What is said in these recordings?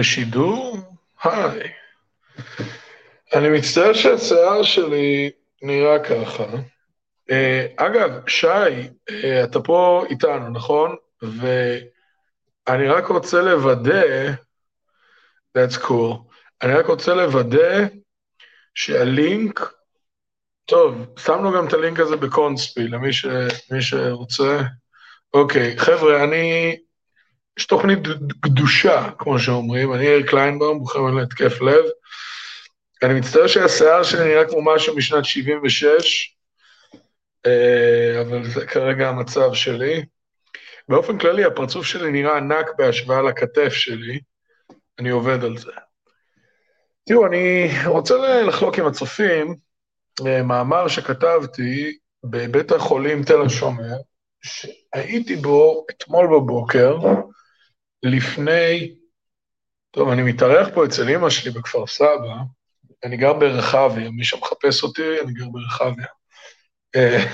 בשידור? היי. אני מצטער שהשיער שלי נראה ככה. אה, אגב, שי, אה, אתה פה איתנו, נכון? ואני רק רוצה לוודא, that's cool, אני רק רוצה לוודא שהלינק, טוב, שמנו גם את הלינק הזה בקונספי, למי ש, שרוצה. אוקיי, חבר'ה, אני יש תוכנית קדושה, כמו שאומרים, אני יאיר קליינבאום, בוחר ממנו התקף לב. אני מצטער שהשיער שלי נראה כמו משהו משנת 76, אה, אבל זה כרגע המצב שלי. באופן כללי, הפרצוף שלי נראה ענק בהשוואה לכתף שלי, אני עובד על זה. תראו, אני רוצה לחלוק עם הצופים אה, מאמר שכתבתי בבית החולים תל השומר, שהייתי בו אתמול בבוקר, לפני, טוב, אני מתארח פה אצל אמא שלי בכפר סבא, אני גר ברחביה, מי שמחפש אותי, אני גר ברחביה. אה,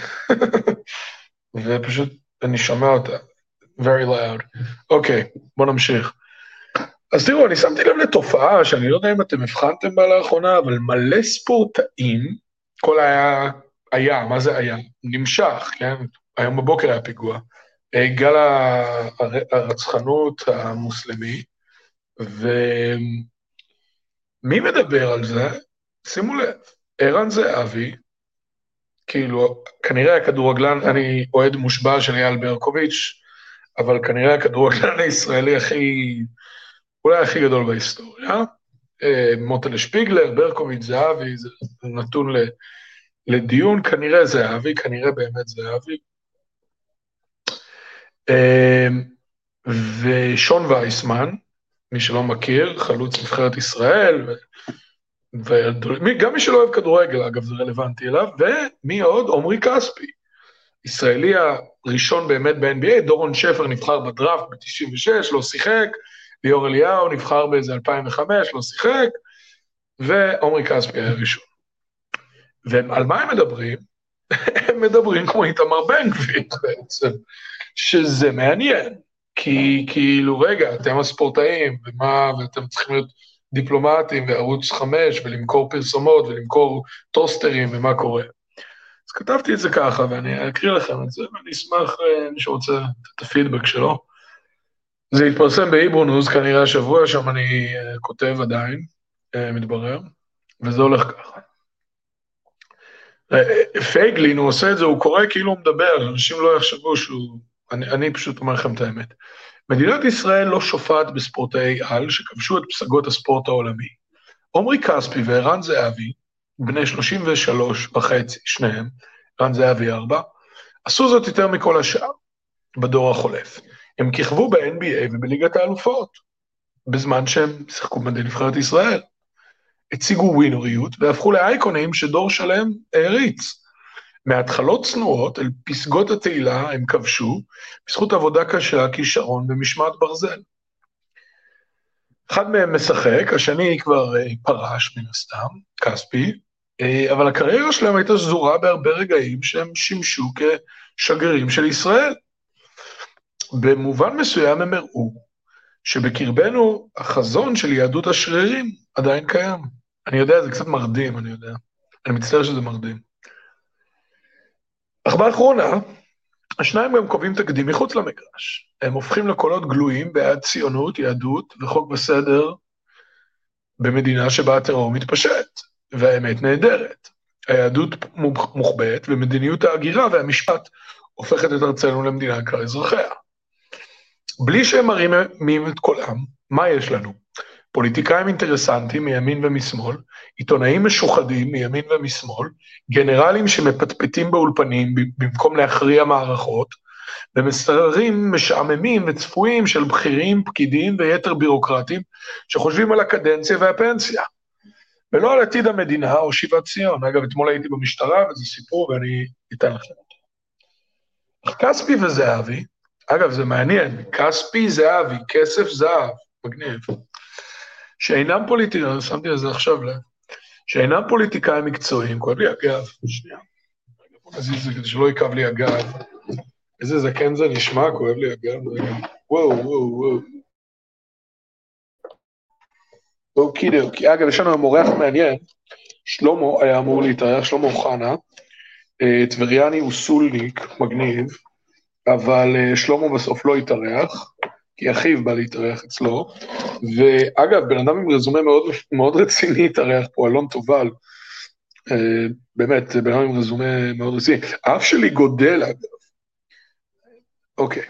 ופשוט אני שומע אותה, very loud. אוקיי, okay, בוא נמשיך. אז תראו, אני שמתי לב לתופעה שאני לא יודע אם אתם הבחנתם בה לאחרונה, אבל מלא ספורטאים, כל היה, היה, מה זה היה? נמשך, כן? היום בבוקר היה פיגוע. גל הרצחנות המוסלמי, ומי מדבר על זה? שימו לב, ערן זהבי, כאילו, כנראה הכדורגלן, אני אוהד מושבע של אייל ברקוביץ', אבל כנראה הכדורגלן הישראלי הכי, אולי הכי גדול בהיסטוריה. אה, מוטלה שפיגלר, ברקוביץ', זהבי, זה נתון לדיון, כנראה זהבי, כנראה באמת זהבי. אמ, ושון וייסמן, מי שלא מכיר, חלוץ נבחרת ישראל, וגם מי שלא אוהב כדורגל, אגב, זה רלוונטי אליו, ומי עוד? עמרי כספי, ישראלי הראשון באמת ב-NBA, דורון שפר נבחר בדראפט ב-96, לא שיחק, ליאור אליהו נבחר באיזה 2005, לא שיחק, ועמרי כספי היה ראשון. ועל מה הם מדברים? הם מדברים כמו איתמר בן גביר בעצם. שזה מעניין, כי כאילו, רגע, אתם הספורטאים, ומה, ואתם צריכים להיות דיפלומטים וערוץ חמש, ולמכור פרסומות, ולמכור טוסטרים, ומה קורה. אז כתבתי את זה ככה, ואני אקריא לכם את זה, ואני אשמח, אה, מי שרוצה את הפידבק שלו. זה התפרסם בהיברו כנראה השבוע, שם אני uh, כותב עדיין, uh, מתברר, וזה הולך ככה. פייגלין, הוא עושה את זה, הוא קורא כאילו הוא מדבר, אנשים לא יחשבו שהוא אני, אני פשוט אומר לכם את האמת. מדינת ישראל לא שופעת בספורטאי על שכבשו את פסגות הספורט העולמי. עמרי כספי וערן זהבי, בני 33 וחצי, שניהם, ערן זהבי ארבע, עשו זאת יותר מכל השאר בדור החולף. הם כיכבו ב-NBA ובליגת האלופות, בזמן שהם שיחקו במדי נבחרת ישראל. הציגו ווינריות והפכו לאייקונים שדור שלם העריץ. מהתחלות צנועות אל פסגות התהילה הם כבשו, בזכות עבודה קשה, כישרון ומשמעת ברזל. אחד מהם משחק, השני כבר אה, פרש מן הסתם, כספי, אה, אבל הקריירה שלהם הייתה שזורה בהרבה רגעים שהם שימשו כשגרירים של ישראל. במובן מסוים הם הראו שבקרבנו החזון של יהדות השרירים עדיין קיים. אני יודע, זה קצת מרדים, אני יודע. אני מצטער שזה מרדים. אך באחרונה, השניים גם קובעים תקדים מחוץ למגרש. הם הופכים לקולות גלויים בעד ציונות, יהדות וחוק וסדר במדינה שבה הטרור מתפשט, והאמת נהדרת. היהדות מוחבאת, ומדיניות ההגירה והמשפט הופכת את ארצנו למדינה כלל אזרחיה. בלי שהם מרימים את קולם, מה יש לנו? פוליטיקאים אינטרסנטים מימין ומשמאל, עיתונאים משוחדים מימין ומשמאל, גנרלים שמפטפטים באולפנים במקום להכריע מערכות, ומסרים משעממים וצפויים של בכירים, פקידים ויתר בירוקרטים שחושבים על הקדנציה והפנסיה. ולא על עתיד המדינה או שיבת ציון. אגב, אתמול הייתי במשטרה וזה סיפור ואני אתן לכם אותו. אך כספי וזהבי, אגב, זה מעניין, כספי זהבי, כסף זהב, מגניב. שאינם פוליטיקאים, שמתי על זה עכשיו לב, שאינם פוליטיקאים מקצועיים, כואב לי הגב, שנייה. בוא נזיז את זה כדי שלא יכאב לי הגב. איזה זקן זה נשמע, כואב לי הגב. וואו, וואו, וואו. אוקיי, אגב, יש לנו היום אורח מעניין, שלמה היה אמור להתארח, שלמה אוחנה, אה, טבריאני הוא סולניק, מגניב, אבל אה, שלמה בסוף לא התארח, כי אחיו בא להתארח אצלו, ואגב, בן אדם עם רזומה מאוד, מאוד רציני התארח פה, אלון תובל, אה, באמת, בן אדם עם רזומה מאוד רציני. האף שלי גודל, אגב. אוקיי.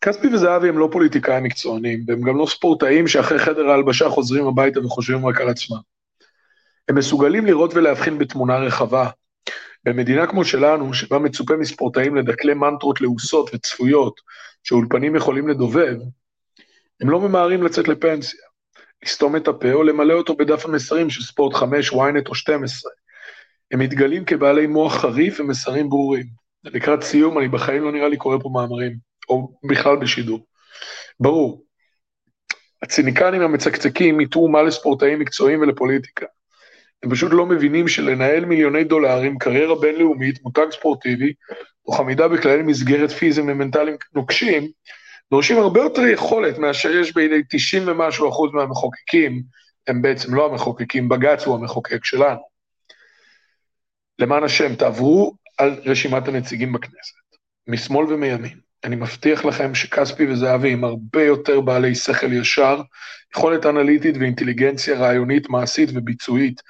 כספי וזהבי הם לא פוליטיקאים מקצוענים, והם גם לא ספורטאים שאחרי חדר ההלבשה חוזרים הביתה וחושבים רק על עצמם. הם מסוגלים לראות ולהבחין בתמונה רחבה. במדינה כמו שלנו, שבה מצופה מספורטאים לדקלי מנטרות לעוסות וצפויות, שאולפנים יכולים לדובב, הם לא ממהרים לצאת לפנסיה, לסתום את הפה או למלא אותו בדף המסרים של ספורט 5, ynet או 12. הם מתגלים כבעלי מוח חריף ומסרים ברורים. לקראת סיום, אני בחיים לא נראה לי קורא פה מאמרים, או בכלל בשידור. ברור, הציניקנים המצקצקים ייתרו מה לספורטאים מקצועיים ולפוליטיקה. הם פשוט לא מבינים שלנהל מיליוני דולרים, קריירה בינלאומית, מותג ספורטיבי, תוך עמידה בכללי מסגרת פיזיים ומנטליים נוקשים, דורשים הרבה יותר יכולת מאשר יש בידי 90 ומשהו אחוז מהמחוקקים, הם בעצם לא המחוקקים, בג"ץ הוא המחוקק שלנו. למען השם, תעברו על רשימת הנציגים בכנסת, משמאל ומימין. אני מבטיח לכם שכספי וזהבי הם הרבה יותר בעלי שכל ישר, יכולת אנליטית ואינטליגנציה רעיונית, מעשית וביצועית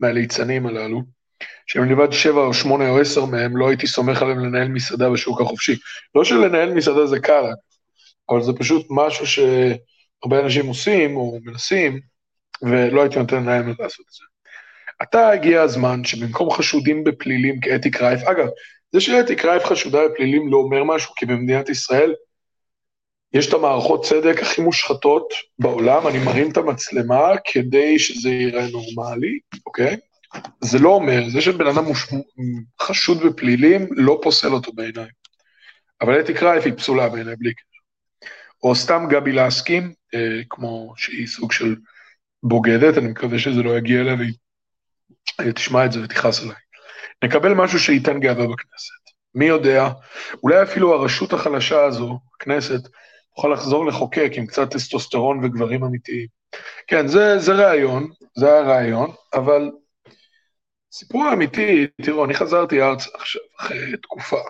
מהליצנים הללו, שמלבד שבע או שמונה או עשר מהם לא הייתי סומך עליהם לנהל מסעדה בשוק החופשי. לא שלנהל מסעדה זה קל, אבל זה פשוט משהו שהרבה אנשים עושים או מנסים, ולא הייתי נותן להם לעשות את זה. עתה הגיע הזמן שבמקום חשודים בפלילים כאתי קרייף, אגב, זה שאתי קרייף חשודה בפלילים לא אומר משהו, כי במדינת ישראל יש את המערכות צדק הכי מושחתות בעולם, אני מרים את המצלמה כדי שזה יראה נורמלי, אוקיי? זה לא אומר, זה שבן אדם מוש... חשוד בפלילים לא פוסל אותו בעיניי. אבל אתי קרייף היא פסולה בעיניי בלי קשר. או סתם גבי לסקין, אה, כמו שהיא סוג של בוגדת, אני מקווה שזה לא יגיע אליה והיא תשמע את זה ותכעס עליי. נקבל משהו שייתן גאווה בכנסת. מי יודע, אולי אפילו הרשות החלשה הזו, הכנסת, תוכל לחזור לחוקק עם קצת טסטוסטרון וגברים אמיתיים. כן, זה, זה רעיון, זה היה רעיון, אבל סיפור האמיתי, תראו, אני חזרתי ארצה עכשיו, אחרי תקופה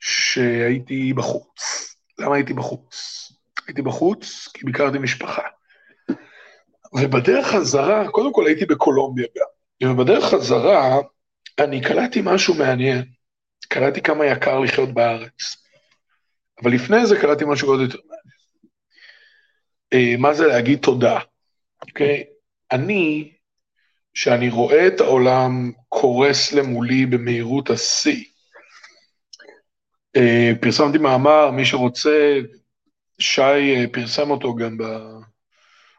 שהייתי בחוץ. למה הייתי בחוץ? הייתי בחוץ כי ביקרתי משפחה. ובדרך חזרה, קודם כל הייתי בקולומביה גם, ובדרך חזרה אני קלטתי משהו מעניין. קלטתי כמה יקר לחיות בארץ. אבל לפני זה קלטתי משהו עוד יותר מעניין. אה, מה זה להגיד תודה, אוקיי? אני, שאני רואה את העולם קורס למולי במהירות השיא, אה, פרסמתי מאמר, מי שרוצה, שי אה, פרסם אותו גם ב...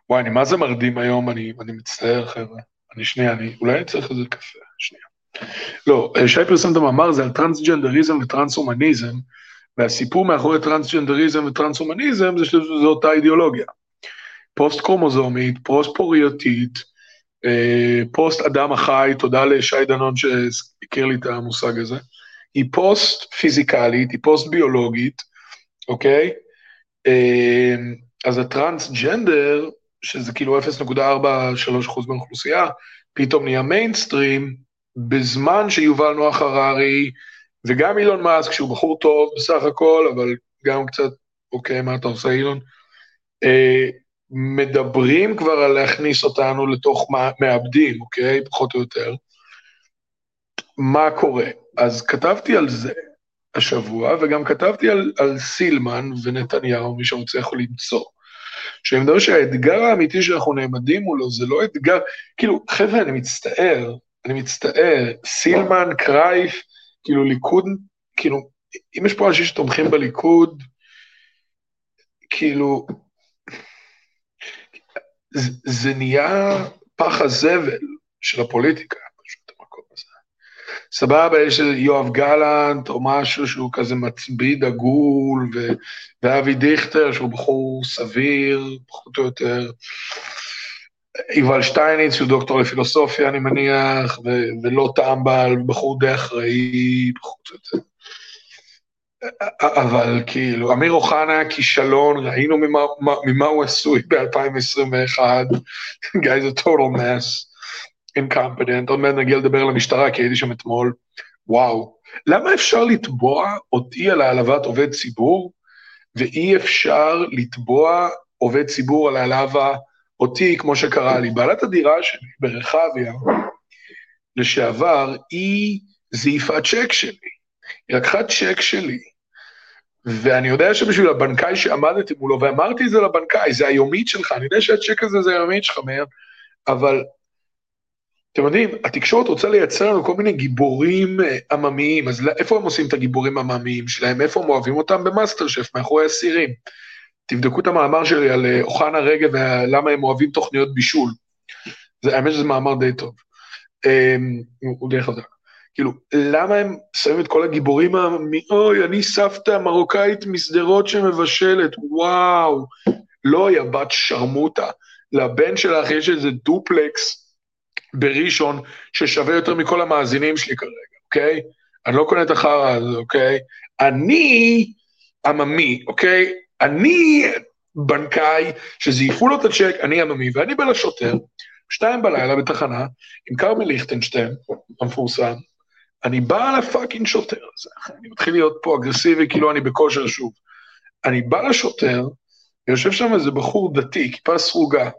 וואי, אני מה זה מרדים היום, אני, אני מצטער, חבר'ה. אני שנייה, אני, אולי אני צריך איזה קפה. לא, אה, שי פרסם את המאמר הזה על טרנסג'נדריזם וטרנס-הומניזם, והסיפור מאחורי טרנסג'נדריזם וטרנס-הומניזם זה שזו אותה אידיאולוגיה. פוסט-קרומוזומית, פוסט-פוריוטית, פוסט אדם החי, תודה לשי דנון שהכיר לי את המושג הזה. היא פוסט פיזיקלית, היא פוסט ביולוגית, אוקיי? אמ, אז הטרנסג'נדר, שזה כאילו 0.43% מהאוכלוסייה, פתאום נהיה מיינסטרים, בזמן שיובל נוח הררי, וגם אילון מאסק, שהוא בחור טוב בסך הכל, אבל גם קצת, אוקיי, מה אתה עושה, אילון? אה, מדברים כבר על להכניס אותנו לתוך מעבדים, אוקיי? פחות או יותר. מה קורה? אז כתבתי על זה השבוע, וגם כתבתי על, על סילמן ונתניהו, מי שרוצה יכול למצוא. שאני מדבר שהאתגר האמיתי שאנחנו נעמדים מולו זה לא אתגר, כאילו, חבר'ה, אני מצטער, אני מצטער, סילמן, קרייף, כאילו ליכוד, כאילו, אם יש פה אנשים שתומכים בליכוד, כאילו, זה, זה נהיה פח הזבל של הפוליטיקה. סבבה, יש יואב גלנט או משהו שהוא כזה מצביא דגול. ואבי דיכטר שהוא בחור סביר, פחות או יותר. יובל שטייניץ שהוא דוקטור לפילוסופיה, אני מניח, ו... ולא טעם בעל, בחור די אחראי, או יותר. אבל כאילו, אמיר אוחנה כישלון, ראינו ממה, ממה הוא עשוי ב-2021, guy is a total mess, incompetent, עוד מעט נגיע לדבר על המשטרה, כי הייתי שם אתמול, וואו. למה אפשר לתבוע אותי על העלבת עובד ציבור, ואי אפשר לתבוע עובד ציבור על העלבה אותי, כמו שקרה לי? בעלת הדירה שלי ברחביה, לשעבר, היא זייפה צ'ק שלי. היא לקחה צ'ק שלי, ואני יודע שבשביל הבנקאי שעמדתי מולו, ואמרתי את זה לבנקאי, זה היומית שלך, אני יודע שהצ'ק הזה זה היומית שלך, מאיר, אבל אתם יודעים, התקשורת רוצה לייצר לנו כל מיני גיבורים אה, עממיים, אז איפה הם עושים את הגיבורים העממיים שלהם? איפה הם אוהבים אותם? במאסטר שף, מאחורי הסירים. תבדקו את המאמר שלי על אה, אוחנה רגב ולמה הם אוהבים תוכניות בישול. האמת שזה מאמר די טוב. אמ, הוא די חזק. כאילו, למה הם שמים את כל הגיבורים, אוי, אני סבתא מרוקאית משדרות שמבשלת, וואו, לא, יא בת שרמוטה. לבן שלך יש איזה דופלקס בראשון ששווה יותר מכל המאזינים שלי כרגע, אוקיי? אני לא קונה את החרא הזה, אוקיי? אני עממי, אוקיי? אני בנקאי שזייפו לו את הצ'ק, אני עממי, ואני בא לשוטר, שתיים בלילה בתחנה, עם כרמל ליכטנשטיין, המפורסם, אני בא לפאקינג שוטר אני מתחיל להיות פה אגרסיבי, כאילו אני בכושר שוב. אני בא לשוטר, ויושב שם איזה בחור דתי, כיפה סרוגה,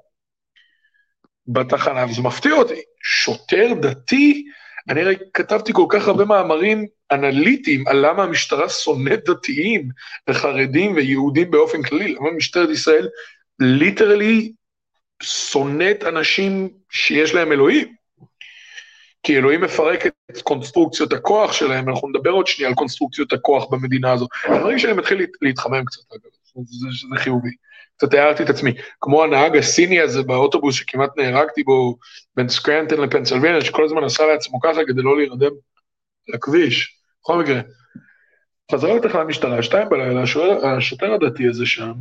בתחנה, וזה מפתיע אותי. שוטר דתי, אני הרי כתבתי כל כך הרבה מאמרים אנליטיים על למה המשטרה שונאת דתיים וחרדים ויהודים באופן כללי, למה משטרת ישראל literally שונאת אנשים שיש להם אלוהים. כי אלוהים מפרק את קונסטרוקציות הכוח שלהם, אנחנו נדבר עוד שנייה על קונסטרוקציות הכוח במדינה הזו. אני מרגיש שאני מתחיל להתחמם קצת, אגב, זה, זה חיובי. קצת הערתי את עצמי, כמו הנהג הסיני הזה באוטובוס שכמעט נהרגתי בו בין סקרנטון לפנסילבניה, שכל הזמן עשה לעצמו ככה כדי לא להירדם לכביש. בכל מקרה, חזרה לתחנת המשטרה, שתיים בלילה, השוטר הדתי הזה שם,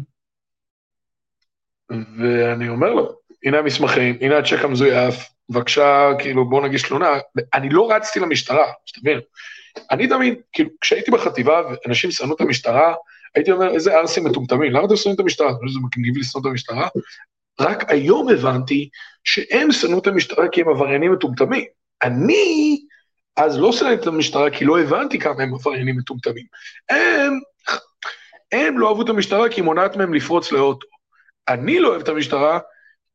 ואני אומר לו, הנה המסמכים, הנה הצ'ק המזויף, בבקשה, כאילו, בוא נגיש תלונה. אני לא רצתי למשטרה, שתבין. אני תמיד, כאילו, כשהייתי בחטיבה ואנשים שנאו את המשטרה, הייתי אומר, איזה ערסים מטומטמים, למה אתם שונאים את המשטרה? זה מגניב לשנוא את המשטרה? רק היום הבנתי שהם שנאו את המשטרה כי הם עבריינים מטומטמים. אני אז לא שנאתי את המשטרה כי לא הבנתי כמה הם עבריינים מטומטמים. הם, הם לא אהבו את המשטרה כי היא מונעת מהם לפרוץ לאוטו. אני לא אוהב את המשטרה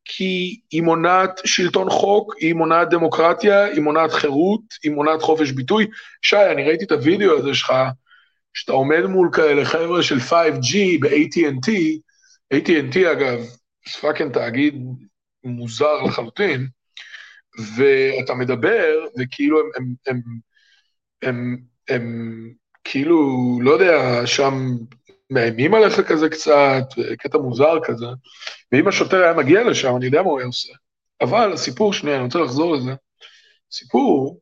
כי היא מונעת שלטון חוק, היא מונעת דמוקרטיה, היא מונעת חירות, היא מונעת חופש ביטוי. שי, אני ראיתי את הוידאו הזה שלך, שאתה עומד מול כאלה חבר'ה של 5G ב-AT&T, AT&T אגב, fucking תאגיד מוזר לחלוטין, ואתה מדבר, וכאילו הם, הם, הם, הם, הם, הם כאילו, לא יודע, שם מאיימים עליך כזה קצת, קטע מוזר כזה, ואם השוטר היה מגיע לשם, אני יודע מה הוא היה עושה. אבל הסיפור, שנייה, אני רוצה לחזור לזה. סיפור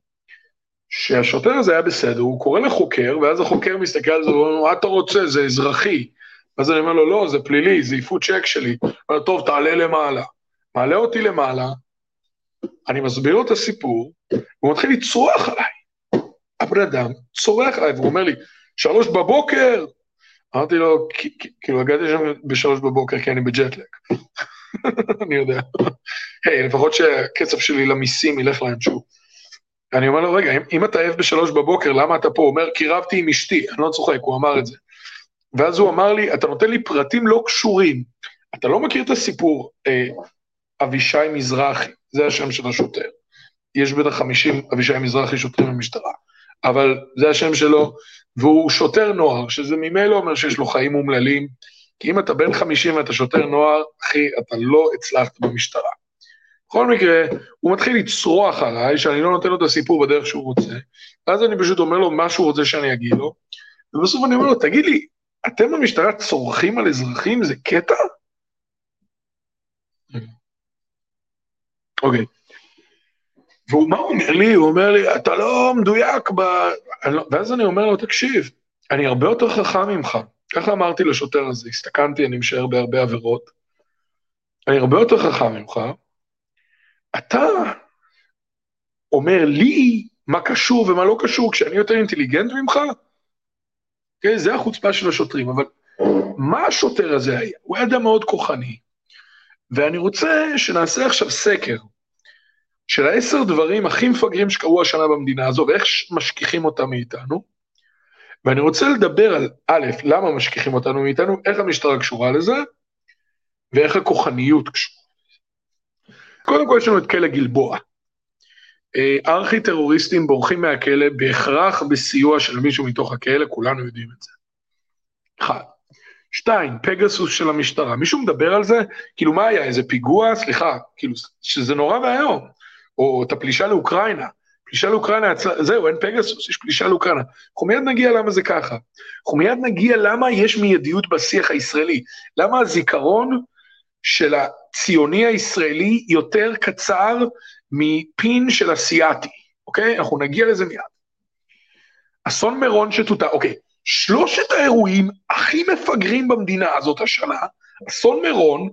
שהשוטר הזה היה בסדר, הוא קורא לחוקר, ואז החוקר מסתכל על זה, הוא אומר, מה אתה רוצה, זה אזרחי. ואז אני אומר לו, לא, זה פלילי, זה עיפות צ'ק שלי. הוא אומר, טוב, תעלה למעלה. מעלה אותי למעלה, אני מסביר לו את הסיפור, והוא מתחיל לצרוח עליי. הבן אדם צורח עליי, והוא אומר לי, שלוש בבוקר, אמרתי לו, כאילו, הגעתי שם בשלוש בבוקר כי אני בג'טלק. אני יודע. היי, לפחות שהקצב שלי למיסים ילך לאנשהו. אני אומר לו, רגע, אם, אם אתה עייף בשלוש בבוקר, למה אתה פה? הוא אומר, כי רבתי עם אשתי, אני לא צוחק, הוא אמר את זה. ואז הוא אמר לי, אתה נותן לי פרטים לא קשורים. אתה לא מכיר את הסיפור, אה, אבישי מזרחי, זה השם של השוטר. יש בטח 50 אבישי מזרחי שוטרים במשטרה, אבל זה השם שלו, והוא שוטר נוער, שזה ממילא אומר שיש לו חיים אומללים, כי אם אתה בן 50 ואתה שוטר נוער, אחי, אתה לא הצלחת במשטרה. בכל מקרה, הוא מתחיל לצרוח עליי, שאני לא נותן לו את הסיפור בדרך שהוא רוצה, ואז אני פשוט אומר לו מה שהוא רוצה שאני אגיד לו, ובסוף אני אומר לו, תגיד לי, אתם במשטרה צורכים על אזרחים? זה קטע? אוקיי. ומה הוא אומר לי? הוא אומר לי, אתה לא מדויק ב... לא... ואז אני אומר לו, תקשיב, אני הרבה יותר חכם ממך. ככה אמרתי לשוטר הזה, הסתכנתי, אני משער בהרבה עבירות. אני הרבה יותר חכם ממך. אתה אומר לי מה קשור ומה לא קשור כשאני יותר אינטליגנט ממך? אוקיי? זה החוצפה של השוטרים, אבל מה השוטר הזה היה? הוא היה אדם מאוד כוחני, ואני רוצה שנעשה עכשיו סקר של העשר דברים הכי מפגרים שקרו השנה במדינה הזו, ואיך משכיחים אותם מאיתנו, ואני רוצה לדבר על, א', למה משכיחים אותנו מאיתנו, איך המשטרה קשורה לזה, ואיך הכוחניות קשורה. קודם כל יש לנו את כלא גלבוע. אה, ארכי טרוריסטים בורחים מהכלא בהכרח בסיוע של מישהו מתוך הכלא, כולנו יודעים את זה. אחד. שתיים, פגסוס של המשטרה. מישהו מדבר על זה? כאילו, מה היה, איזה פיגוע? סליחה, כאילו, שזה נורא ואיום. או את הפלישה לאוקראינה. פלישה לאוקראינה, זהו, אין פגסוס, יש פלישה לאוקראינה. אנחנו מיד נגיע למה זה ככה. אנחנו מיד נגיע למה יש מיידיות בשיח הישראלי. למה הזיכרון של הציוני הישראלי יותר קצר מפין של אסיאתי, אוקיי? אנחנו נגיע לזה מיד. אסון מירון שטוטה, אוקיי, שלושת האירועים הכי מפגרים במדינה הזאת השנה, אסון מירון,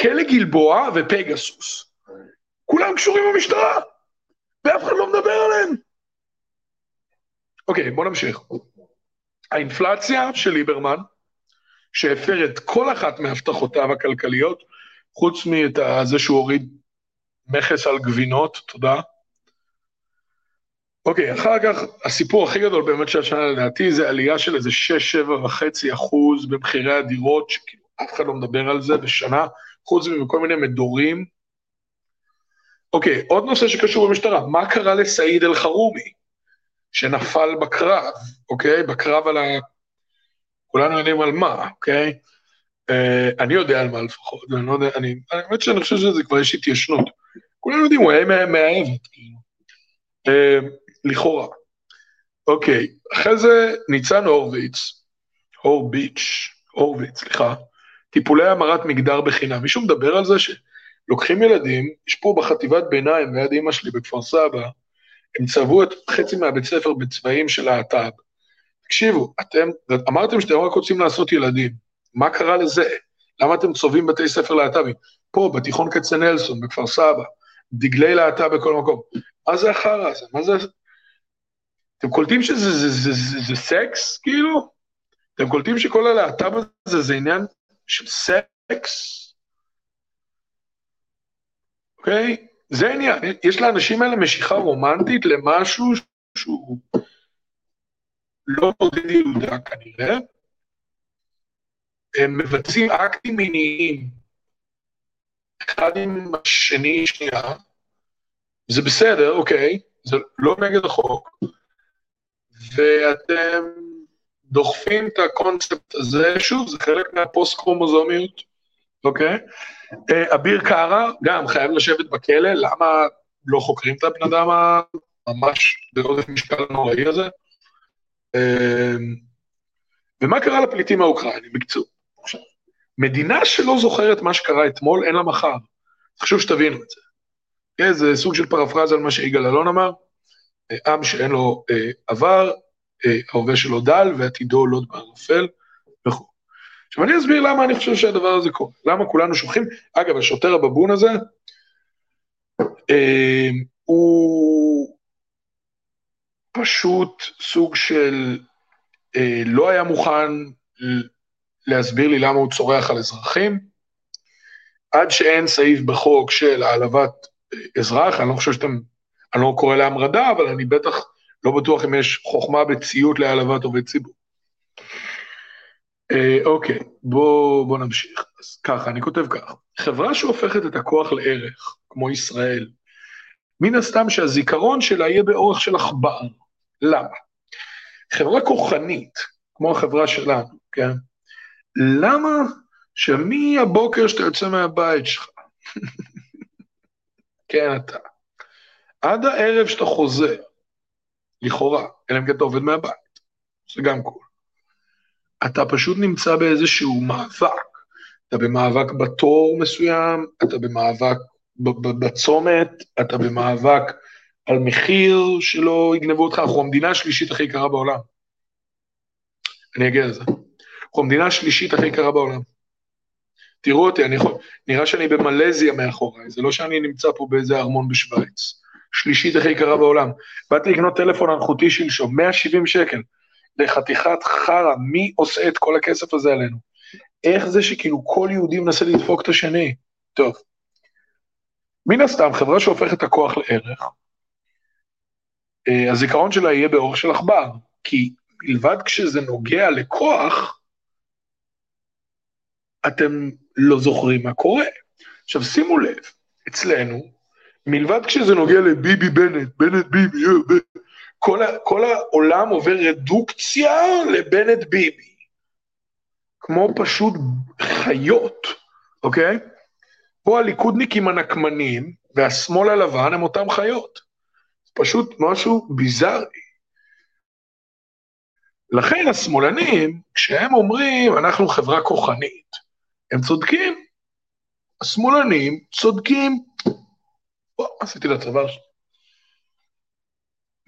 כלא גלבוע ופגסוס. כולם קשורים במשטרה, ואף אחד לא מדבר עליהם. אוקיי, בוא נמשיך. האינפלציה של ליברמן, שהפר את כל אחת מהבטחותיו הכלכליות, חוץ מזה שהוא הוריד מכס על גבינות, תודה. אוקיי, אחר כך, הסיפור הכי גדול באמת של השנה לדעתי זה עלייה של איזה 6-7 וחצי אחוז במחירי הדירות, שכאילו אף אחד לא מדבר על זה בשנה, חוץ מכל מיני מדורים. אוקיי, עוד נושא שקשור במשטרה, מה קרה לסעיד אל-חרומי, שנפל בקרב, אוקיי? בקרב על ה... כולנו יודעים על מה, אוקיי? Uh, אני יודע על מה לפחות, אני לא יודע, אני, האמת שאני חושב שזה כבר יש התיישנות. כולנו יודעים, הוא היה מהאבת, כאילו. Uh, לכאורה. אוקיי, אחרי זה ניצן הורוביץ, הורביץ', הורוביץ, סליחה, טיפולי המרת מגדר בחינם. מישהו מדבר על זה שלוקחים ילדים, יש פה בחטיבת ביניים, ליד אימא שלי בכפר סבא, הם צבעו את חצי מהבית ספר בצבעים של להט"ב. תקשיבו, אתם, אמרתם שאתם רק רוצים לעשות ילדים, מה קרה לזה? למה אתם צובעים בתי ספר להט"בים? פה, בתיכון כצנלסון, בכפר סבא, דגלי להט"ב בכל מקום. מה זה החרא הזה? מה זה... אתם קולטים שזה זה, זה, זה, זה, זה סקס, כאילו? אתם קולטים שכל הלהט"ב הזה זה עניין של סקס? אוקיי? זה עניין. יש לאנשים האלה משיכה רומנטית למשהו שהוא לא נוגד ילודה כנראה. הם מבצעים אקטים מיניים אחד עם השני שנייה, זה בסדר, אוקיי, זה לא נגד החוק, ואתם דוחפים את הקונספט הזה, שוב, זה חלק מהפוסט-קרומוזומיות, אוקיי? אה, אביר קארה, גם חייב לשבת בכלא, למה לא חוקרים את הבן אדם הממש בעודף משקל הנוראי הזה? אה, ומה קרה לפליטים האוקראינים? עכשיו, מדינה שלא זוכרת מה שקרה אתמול, אין לה מחר. חשוב שתבינו את זה. כן, זה סוג של פרפרזה על מה שיגאל אלון אמר, אה, עם שאין לו אה, עבר, אה, ההווה שלו דל ועתידו לוט בערפל. עכשיו אני אסביר למה אני חושב שהדבר הזה קורה, למה כולנו שוכחים, אגב, השוטר הבבון הזה, אה, הוא פשוט סוג של אה, לא היה מוכן להסביר לי למה הוא צורח על אזרחים, עד שאין סעיף בחוק של העלבת אזרח, אני לא חושב שאתם, אני לא קורא להמרדה, אבל אני בטח לא בטוח אם יש חוכמה בציות להעלבת עובד ציבור. אה, אוקיי, בואו בוא נמשיך. אז ככה, אני כותב כך, חברה שהופכת את הכוח לערך, כמו ישראל, מן הסתם שהזיכרון שלה יהיה באורך של עכבר. למה? חברה כוחנית, כמו החברה שלנו, כן? למה שמהבוקר שאתה יוצא מהבית שלך, כן אתה, עד הערב שאתה חוזר, לכאורה, אלא אם כן אתה עובד מהבית, זה גם קול. אתה פשוט נמצא באיזשהו מאבק. אתה במאבק בתור מסוים, אתה במאבק בצומת, אתה במאבק על מחיר שלא יגנבו אותך, אנחנו המדינה השלישית הכי יקרה בעולם. אני אגיע לזה. אנחנו המדינה השלישית הכי יקרה בעולם. תראו אותי, אני יכול, נראה שאני במלזיה מאחוריי, זה לא שאני נמצא פה באיזה ארמון בשוויץ. שלישית הכי יקרה בעולם. באתי לקנות טלפון אלחוטי שלשום, 170 שקל. לחתיכת חרא, מי עושה את כל הכסף הזה עלינו? איך זה שכאילו כל יהודי מנסה לדפוק את השני? טוב, מן הסתם, חברה שהופכת את הכוח לערך, אה, הזיכרון שלה יהיה באורך של עכבר, כי מלבד כשזה נוגע לכוח, אתם לא זוכרים מה קורה. עכשיו שימו לב, אצלנו, מלבד כשזה נוגע לביבי בנט, בנט ביבי, אה, כל, כל העולם עובר רדוקציה לבנט ביבי. כמו פשוט חיות, אוקיי? פה הליכודניקים הנקמנים והשמאל הלבן הם אותם חיות. פשוט משהו ביזארי. לכן השמאלנים, כשהם אומרים, אנחנו חברה כוחנית, הם צודקים. השמאלנים צודקים. בוא, עשיתי לצוואר שלי.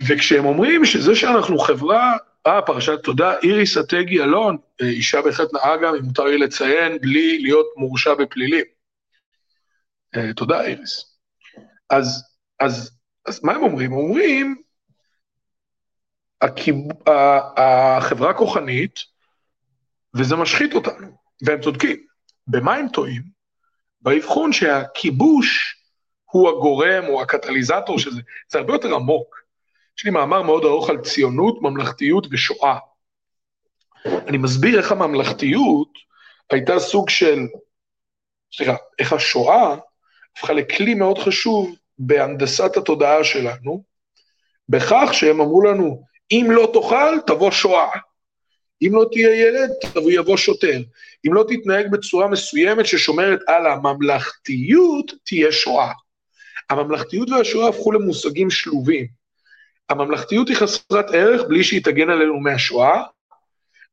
וכשהם אומרים שזה שאנחנו חברה, אה, פרשת תודה, איריס אטגי אלון, אה, אישה בהחלט נאה גם, אם מותר לי לציין, בלי להיות מורשע בפלילים. אה, תודה, איריס. אז, אז, אז מה הם אומרים? הם אומרים, החברה כוחנית, וזה משחית אותנו, והם צודקים. במה הם טועים? באבחון שהכיבוש הוא הגורם או הקטליזטור של זה, זה הרבה יותר עמוק. יש לי מאמר מאוד ארוך על ציונות, ממלכתיות ושואה. אני מסביר איך הממלכתיות הייתה סוג של, סליחה, איך השואה הפכה לכלי מאוד חשוב בהנדסת התודעה שלנו, בכך שהם אמרו לנו, אם לא תאכל, תבוא שואה. אם לא תהיה ילד, תבוא יבוא שוטר. אם לא תתנהג בצורה מסוימת ששומרת על הממלכתיות, תהיה שואה. הממלכתיות והשואה הפכו למושגים שלובים. הממלכתיות היא חסרת ערך בלי שהיא תגן עלינו מהשואה,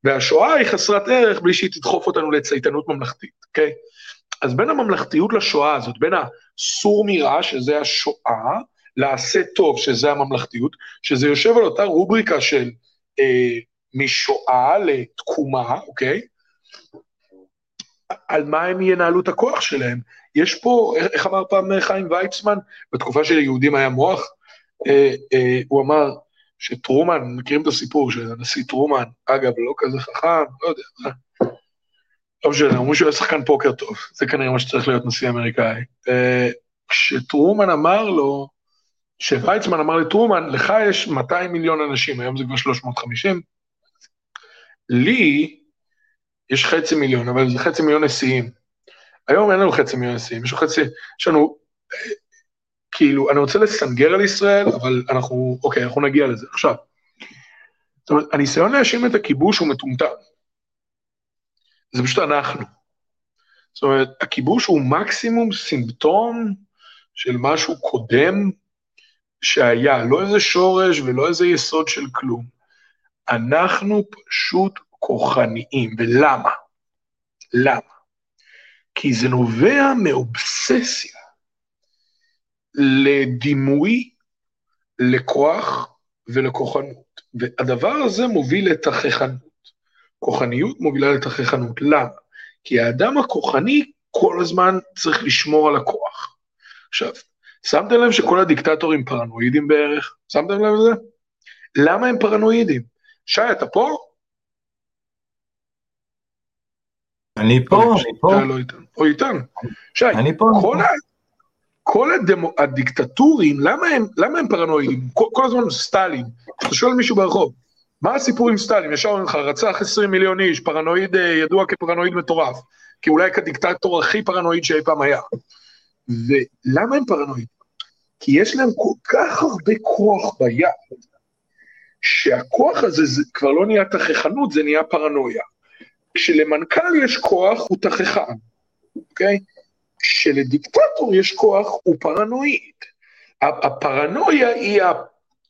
והשואה היא חסרת ערך בלי שהיא תדחוף אותנו לצייתנות ממלכתית, אוקיי? Okay? אז בין הממלכתיות לשואה הזאת, בין הסור מרע, שזה השואה, לעשה טוב, שזה הממלכתיות, שזה יושב על אותה רובריקה של אה, משואה לתקומה, אוקיי? על מה הם ינהלו את הכוח שלהם. יש פה, איך אמר פעם חיים ויצמן? בתקופה שליהודים היה מוח, הוא אמר שטרומן, מכירים את הסיפור של הנשיא טרומן, אגב, לא כזה חכם, לא יודע, מה. לא משנה, אומרים שהוא היה שחקן פוקר טוב, זה כנראה מה שצריך להיות נשיא אמריקאי. אה, כשטרומן אמר לו, שוויצמן אמר לטרומן, לך יש 200 מיליון אנשים, היום זה כבר 350, לי יש חצי מיליון, אבל זה חצי מיליון נשיאים. היום אין לנו חצי מיליון נשיאים, יש לנו חצי, יש לנו, כאילו, אני רוצה לסנגר על ישראל, אבל אנחנו, אוקיי, אנחנו נגיע לזה. עכשיו, זאת אומרת, הניסיון להאשים את הכיבוש הוא מטומטם. זה פשוט אנחנו. זאת אומרת, הכיבוש הוא מקסימום סימפטום של משהו קודם שהיה, לא איזה שורש ולא איזה יסוד של כלום. אנחנו פשוט כוחניים, ולמה? למה? כי זה נובע מאובססיה לדימוי, לכוח ולכוחנות. והדבר הזה מוביל לתככנות. כוחניות מובילה לתככנות. למה? כי האדם הכוחני כל הזמן צריך לשמור על הכוח. עכשיו, שמתם לב שכל הדיקטטורים פרנואידים בערך? שמתם לב לזה? למה הם פרנואידים? שי, אתה פה? אני פה, אני פה. לא איתן. או איתן. שי, אני פה. כל, ה... כל הדמו... הדיקטטורים, למה הם, למה הם פרנואידים? כל, כל הזמן סטלין. אתה שואל מישהו ברחוב, מה הסיפור עם סטלין? ישר אומרים לך, רצח 20 מיליון איש, פרנואיד אה, ידוע כפרנואיד מטורף. כי אולי כדיקטטור הכי פרנואיד שאי פעם היה. ולמה הם פרנואידים? כי יש להם כל כך הרבה כוח ביד, שהכוח הזה זה כבר לא נהיה תככנות, זה נהיה פרנויה. כשלמנכ"ל יש כוח, הוא תככן, אוקיי? כשלדיקטטור יש כוח, הוא פרנואיד. הפרנויה היא,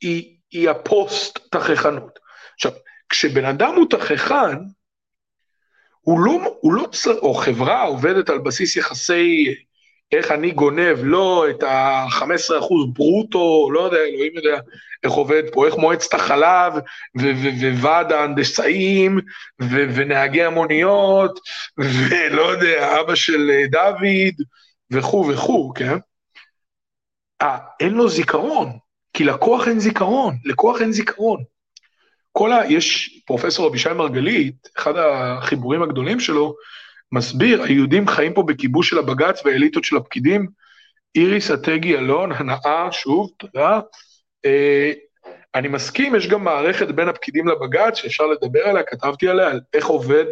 היא, היא הפוסט-תככנות. עכשיו, כשבן אדם הוא תככן, הוא לא, הוא לא צר, או חברה עובדת על בסיס יחסי איך אני גונב לא את ה-15% ברוטו, לא יודע, אלוהים יודע איך עובד פה, איך מועצת החלב, וועד ההנדסאים, ונהגי המוניות, ולא יודע, אבא של אה, דוד, וכו' וכו', כן? אה, אין לו זיכרון, כי לכוח אין זיכרון, לכוח אין זיכרון. כל ה... יש פרופסור אבישי מרגלית, אחד החיבורים הגדולים שלו, מסביר, היהודים חיים פה בכיבוש של הבג"ץ והאליטות של הפקידים. איריס אטגי אלון, הנאה, שוב, תודה. אה, אני מסכים, יש גם מערכת בין הפקידים לבג"ץ שאפשר לדבר עליה, כתבתי עליה, על איך עובד,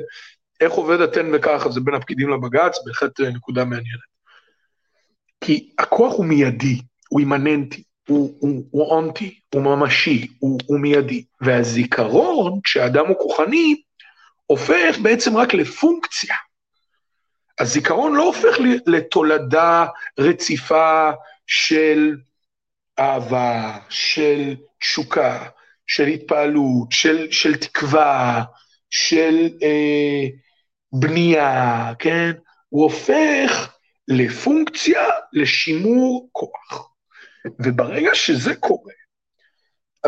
איך עובד התן וככה, זה בין הפקידים לבג"ץ, בהחלט אה, נקודה מעניינת. כי הכוח הוא מיידי, הוא אימננטי, הוא, הוא, הוא אונטי, הוא ממשי, הוא, הוא מיידי. והזיכרון, כשאדם הוא כוחני, הופך בעצם רק לפונקציה. הזיכרון לא הופך לתולדה רציפה של אהבה, של תשוקה, של התפעלות, של, של תקווה, של אה, בנייה, כן? הוא הופך לפונקציה לשימור כוח. וברגע שזה קורה,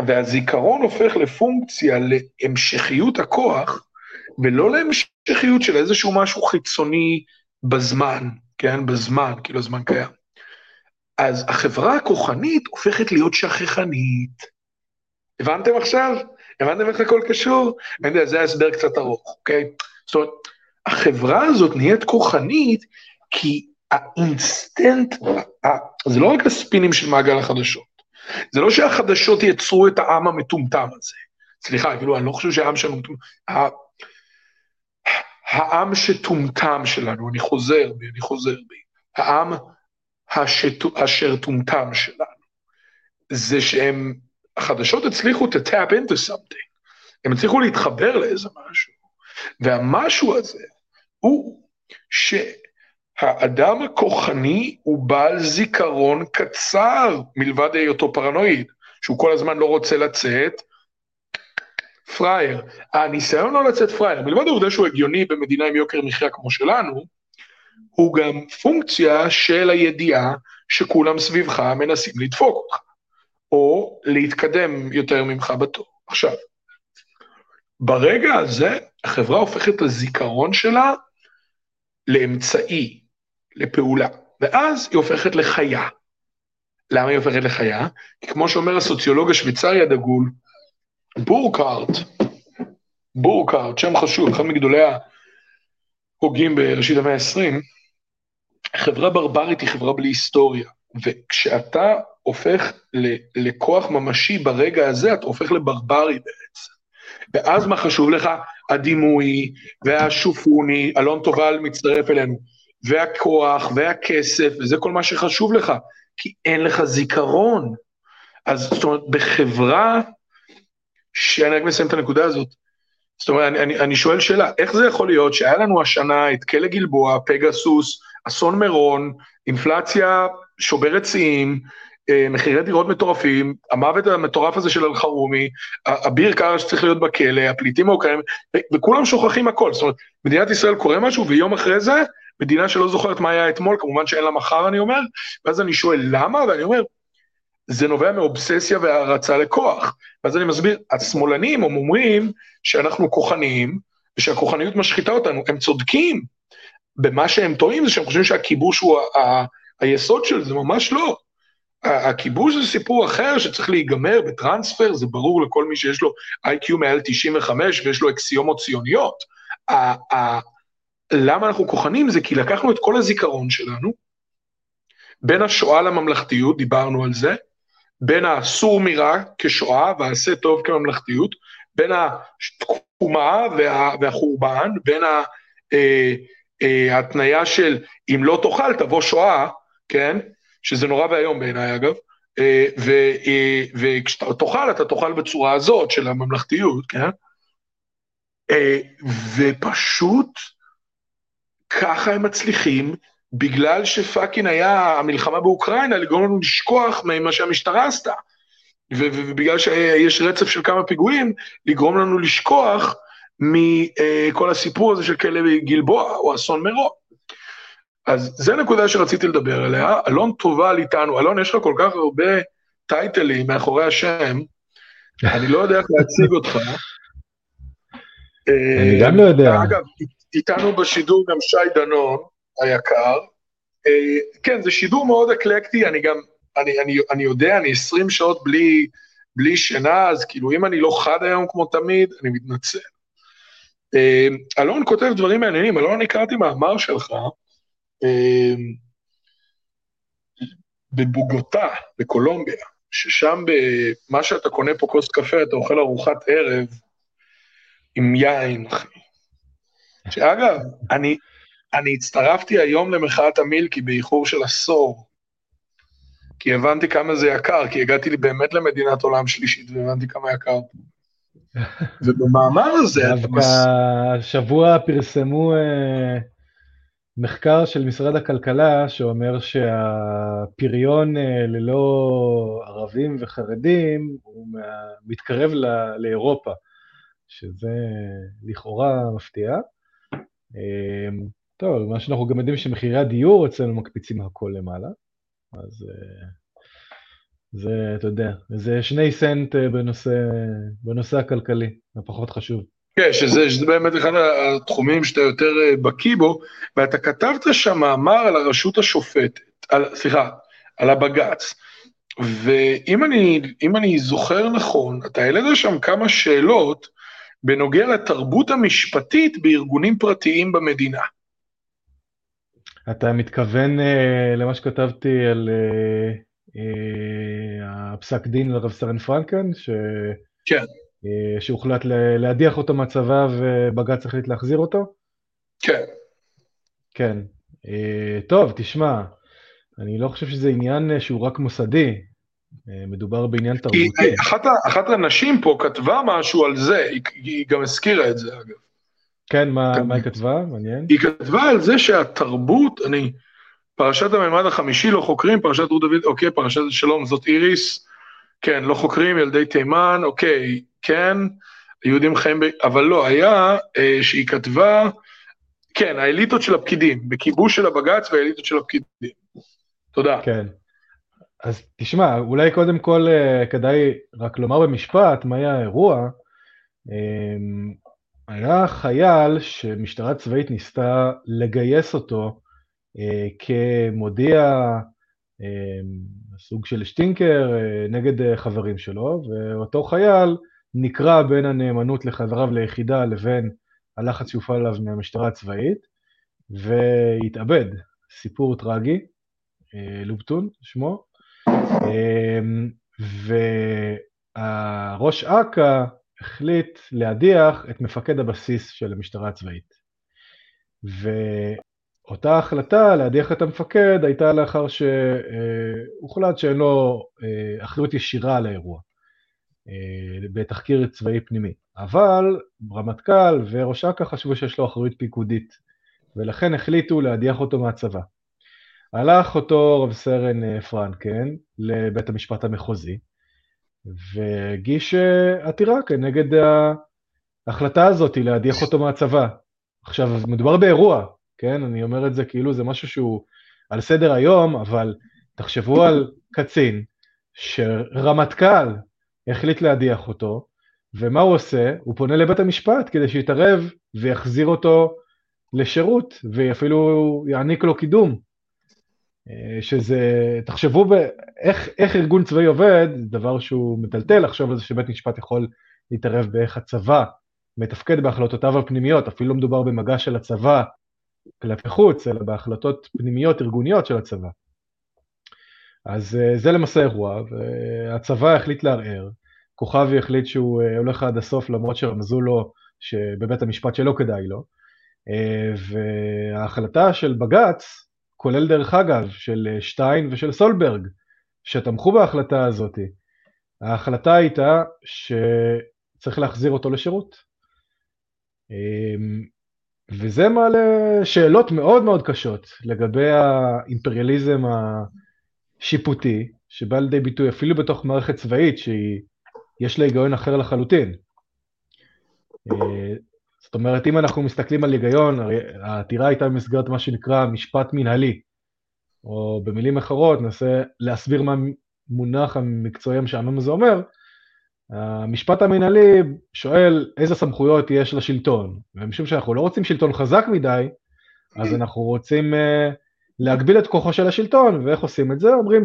והזיכרון הופך לפונקציה להמשכיות הכוח, ולא להמשכיות של איזשהו משהו חיצוני בזמן, כן? בזמן, כאילו הזמן קיים. אז החברה הכוחנית הופכת להיות שכחנית. הבנתם עכשיו? הבנתם איך הכל קשור? אני יודע, זה ההסבר קצת ארוך, אוקיי? זאת אומרת, החברה הזאת נהיית כוחנית כי האינסטנט, זה לא רק הספינים של מעגל החדשות. זה לא שהחדשות יצרו את העם המטומטם הזה. סליחה, כאילו, אני לא חושב שהעם שלנו מטומטם. העם שטומטם שלנו, אני חוזר בי, אני חוזר בי. העם אשר טומטם שלנו. זה שהם, החדשות הצליחו to tap into something. הם הצליחו להתחבר לאיזה משהו. והמשהו הזה הוא ש... האדם הכוחני הוא בעל זיכרון קצר מלבד היותו פרנואיד, שהוא כל הזמן לא רוצה לצאת פראייר. הניסיון לא לצאת פראייר, מלבד העובדה שהוא הגיוני במדינה עם יוקר מחיה כמו שלנו, הוא גם פונקציה של הידיעה שכולם סביבך מנסים לדפוק אותך, או להתקדם יותר ממך בתור. עכשיו, ברגע הזה החברה הופכת את הזיכרון שלה לאמצעי, לפעולה, ואז היא הופכת לחיה. למה היא הופכת לחיה? כי כמו שאומר הסוציולוג השוויצרי הדגול, בורקארט, בורקארט, שם חשוב, אחד מגדולי ההוגים בראשית המאה ה-20, חברה ברברית היא חברה בלי היסטוריה, וכשאתה הופך לכוח ממשי ברגע הזה, אתה הופך לברברי בעצם. ואז מה חשוב לך? הדימוי והשופוני, אלון טובל מצטרף אלינו. והכוח והכסף, וזה כל מה שחשוב לך, כי אין לך זיכרון. אז זאת אומרת, בחברה, שאני רק מסיים את הנקודה הזאת, זאת אומרת, אני, אני, אני שואל שאלה, איך זה יכול להיות שהיה לנו השנה את כלא גלבוע, פגסוס, אסון מירון, אינפלציה שוברת שיאים, אה, מחירי דירות מטורפים, המוות המטורף הזה של אלחרומי, אביר קארה שצריך להיות בכלא, הפליטים האוקראינים, וכולם שוכחים הכל. זאת אומרת, מדינת ישראל קורה משהו, ויום אחרי זה, מדינה שלא זוכרת מה היה אתמול, כמובן שאין לה מחר, אני אומר, ואז אני שואל למה, ואני אומר, זה נובע מאובססיה והערצה לכוח. ואז אני מסביר, השמאלנים אומרים שאנחנו כוחניים, ושהכוחניות משחיתה אותנו, הם צודקים. במה שהם טועים זה שהם חושבים שהכיבוש הוא ה- ה- היסוד של זה, ממש לא. הכיבוש זה סיפור אחר שצריך להיגמר בטרנספר, זה ברור לכל מי שיש לו איי-קיו מעל 95 ויש לו אקסיומות ציוניות. למה אנחנו כוחנים? זה כי לקחנו את כל הזיכרון שלנו, בין השואה לממלכתיות, דיברנו על זה, בין הסור מרע כשואה והעשה טוב כממלכתיות, בין התקומה וה, והחורבן, בין אה, אה, ההתניה של אם לא תאכל תבוא שואה, כן? שזה נורא ואיום בעיניי אגב, אה, אה, וכשאתה תאכל אתה תאכל בצורה הזאת של הממלכתיות, כן? ופשוט ככה הם מצליחים, בגלל שפאקינג היה המלחמה באוקראינה, לגרום לנו לשכוח ממה שהמשטרה עשתה. ובגלל שיש רצף של כמה פיגועים, לגרום לנו לשכוח מכל הסיפור הזה של כלא גלבוע או אסון מירון. אז זה נקודה שרציתי לדבר עליה. אלון טובל איתנו. אלון, יש לך כל כך הרבה טייטלים מאחורי השם, אני לא יודע איך להציג אותך. אני גם לא יודע. אגב, איתנו בשידור גם שי דנון היקר. כן, זה שידור מאוד אקלקטי, אני גם, אני, אני, אני יודע, אני 20 שעות בלי בלי שינה, אז כאילו אם אני לא חד היום כמו תמיד, אני מתנצל. אה, אלון כותב דברים מעניינים, אלון, אני קראתי מאמר שלך, אה, בבוגוטה, בקולומביה, ששם במה שאתה קונה פה כוס קפה, אתה אוכל ארוחת ערב עם יין, אחי. שאגב, אני, אני הצטרפתי היום למחאת המילקי באיחור של עשור, כי הבנתי כמה זה יקר, כי הגעתי לי באמת למדינת עולם שלישית והבנתי כמה יקר. ובמאמר הזה... דווקא השבוע פרסמו אה, מחקר של משרד הכלכלה שאומר שהפריון אה, ללא ערבים וחרדים הוא מה, מתקרב ל, לאירופה, שזה לכאורה מפתיע. אה, טוב, מה שאנחנו גם יודעים שמחירי הדיור אצלנו מקפיצים הכל למעלה, אז אה, זה, אתה יודע, זה שני סנט אה, בנושא, בנושא הכלכלי, הפחות חשוב. כן, שזה, שזה באמת אחד התחומים שאתה יותר אה, בקיא בו, ואתה כתבת שם מאמר על הרשות השופטת, על, סליחה, על הבג"ץ, ואם אני, אני זוכר נכון, אתה העלית שם כמה שאלות בנוגע לתרבות המשפטית בארגונים פרטיים במדינה. אתה מתכוון uh, למה שכתבתי על uh, uh, הפסק דין לרב סרן פרנקן, ש... כן. uh, שהוחלט להדיח אותו מהצבא ובג"ץ החליט להחזיר אותו? כן. כן. Uh, טוב, תשמע, אני לא חושב שזה עניין שהוא רק מוסדי, מדובר בעניין תרבותי. אחת, אחת הנשים פה כתבה משהו על זה, היא, היא גם הזכירה את זה אגב. כן, מה, מה היא כתבה? מעניין. היא כתבה על זה שהתרבות, אני, פרשת הממד החמישי לא חוקרים, פרשת רות דוד, אוקיי, פרשת שלום זאת איריס, כן, לא חוקרים, ילדי תימן, אוקיי, כן, יהודים חיים, ב... אבל לא, היה אה, שהיא כתבה, כן, האליטות של הפקידים, בכיבוש של הבג"ץ והאליטות של הפקידים. תודה. כן. אז תשמע, אולי קודם כל אה, כדאי רק לומר במשפט מה היה האירוע. היה חייל שמשטרה צבאית ניסתה לגייס אותו אה, כמודיע אה, סוג של שטינקר אה, נגד אה, חברים שלו, ואותו חייל נקרע בין הנאמנות לחבריו ליחידה לבין הלחץ שהופעל עליו מהמשטרה הצבאית, והתאבד. סיפור טרגי, אה, לובטון שמו. אה, והראש אכ"א החליט להדיח את מפקד הבסיס של המשטרה הצבאית. ואותה החלטה להדיח את המפקד הייתה לאחר שהוחלט שאין לו אה, אחריות ישירה על האירוע, אה, בתחקיר צבאי פנימי. אבל רמטכ"ל וראש אכ"א חשבו שיש לו אחריות פיקודית, ולכן החליטו להדיח אותו מהצבא. הלך אותו רב סרן אה, פרנקן לבית המשפט המחוזי, והגיש אה, עתירה כנגד ההחלטה הזאת להדיח אותו מהצבא. עכשיו, מדובר באירוע, כן? אני אומר את זה כאילו זה משהו שהוא על סדר היום, אבל תחשבו על קצין שרמטכ"ל החליט להדיח אותו, ומה הוא עושה? הוא פונה לבית המשפט כדי שיתערב ויחזיר אותו לשירות, ואפילו יעניק לו קידום. אה, שזה, תחשבו באיך, איך ארגון צבאי עובד, דבר שהוא מטלטל. לחשוב על זה שבית משפט יכול להתערב באיך הצבא מתפקד בהחלטותיו הפנימיות, אפילו לא מדובר במגע של הצבא כלפי חוץ, אלא בהחלטות פנימיות ארגוניות של הצבא. אז אה, זה למעשה אירוע, והצבא החליט לערער, כוכבי החליט שהוא אה, הולך עד הסוף למרות שרמזו לו שבבית המשפט שלא כדאי לו, וההחלטה של בג"ץ כולל דרך אגב של אה, שטיין ושל סולברג, שתמכו בהחלטה הזאת. ההחלטה הייתה שצריך להחזיר אותו לשירות. אמ, וזה מעלה שאלות מאוד מאוד קשות לגבי האימפריאליזם השיפוטי, שבא לידי ביטוי אפילו בתוך מערכת צבאית שיש לה היגיון אחר לחלוטין. אה, אומרת, אם אנחנו מסתכלים על היגיון, העתירה הייתה במסגרת מה שנקרא משפט מנהלי, או במילים אחרות, ננסה להסביר מה המונח המקצועי המשעמם הזה אומר, המשפט המנהלי שואל איזה סמכויות יש לשלטון, ומשום שאנחנו לא רוצים שלטון חזק מדי, אז אנחנו רוצים uh, להגביל את כוחו של השלטון, ואיך עושים את זה? אומרים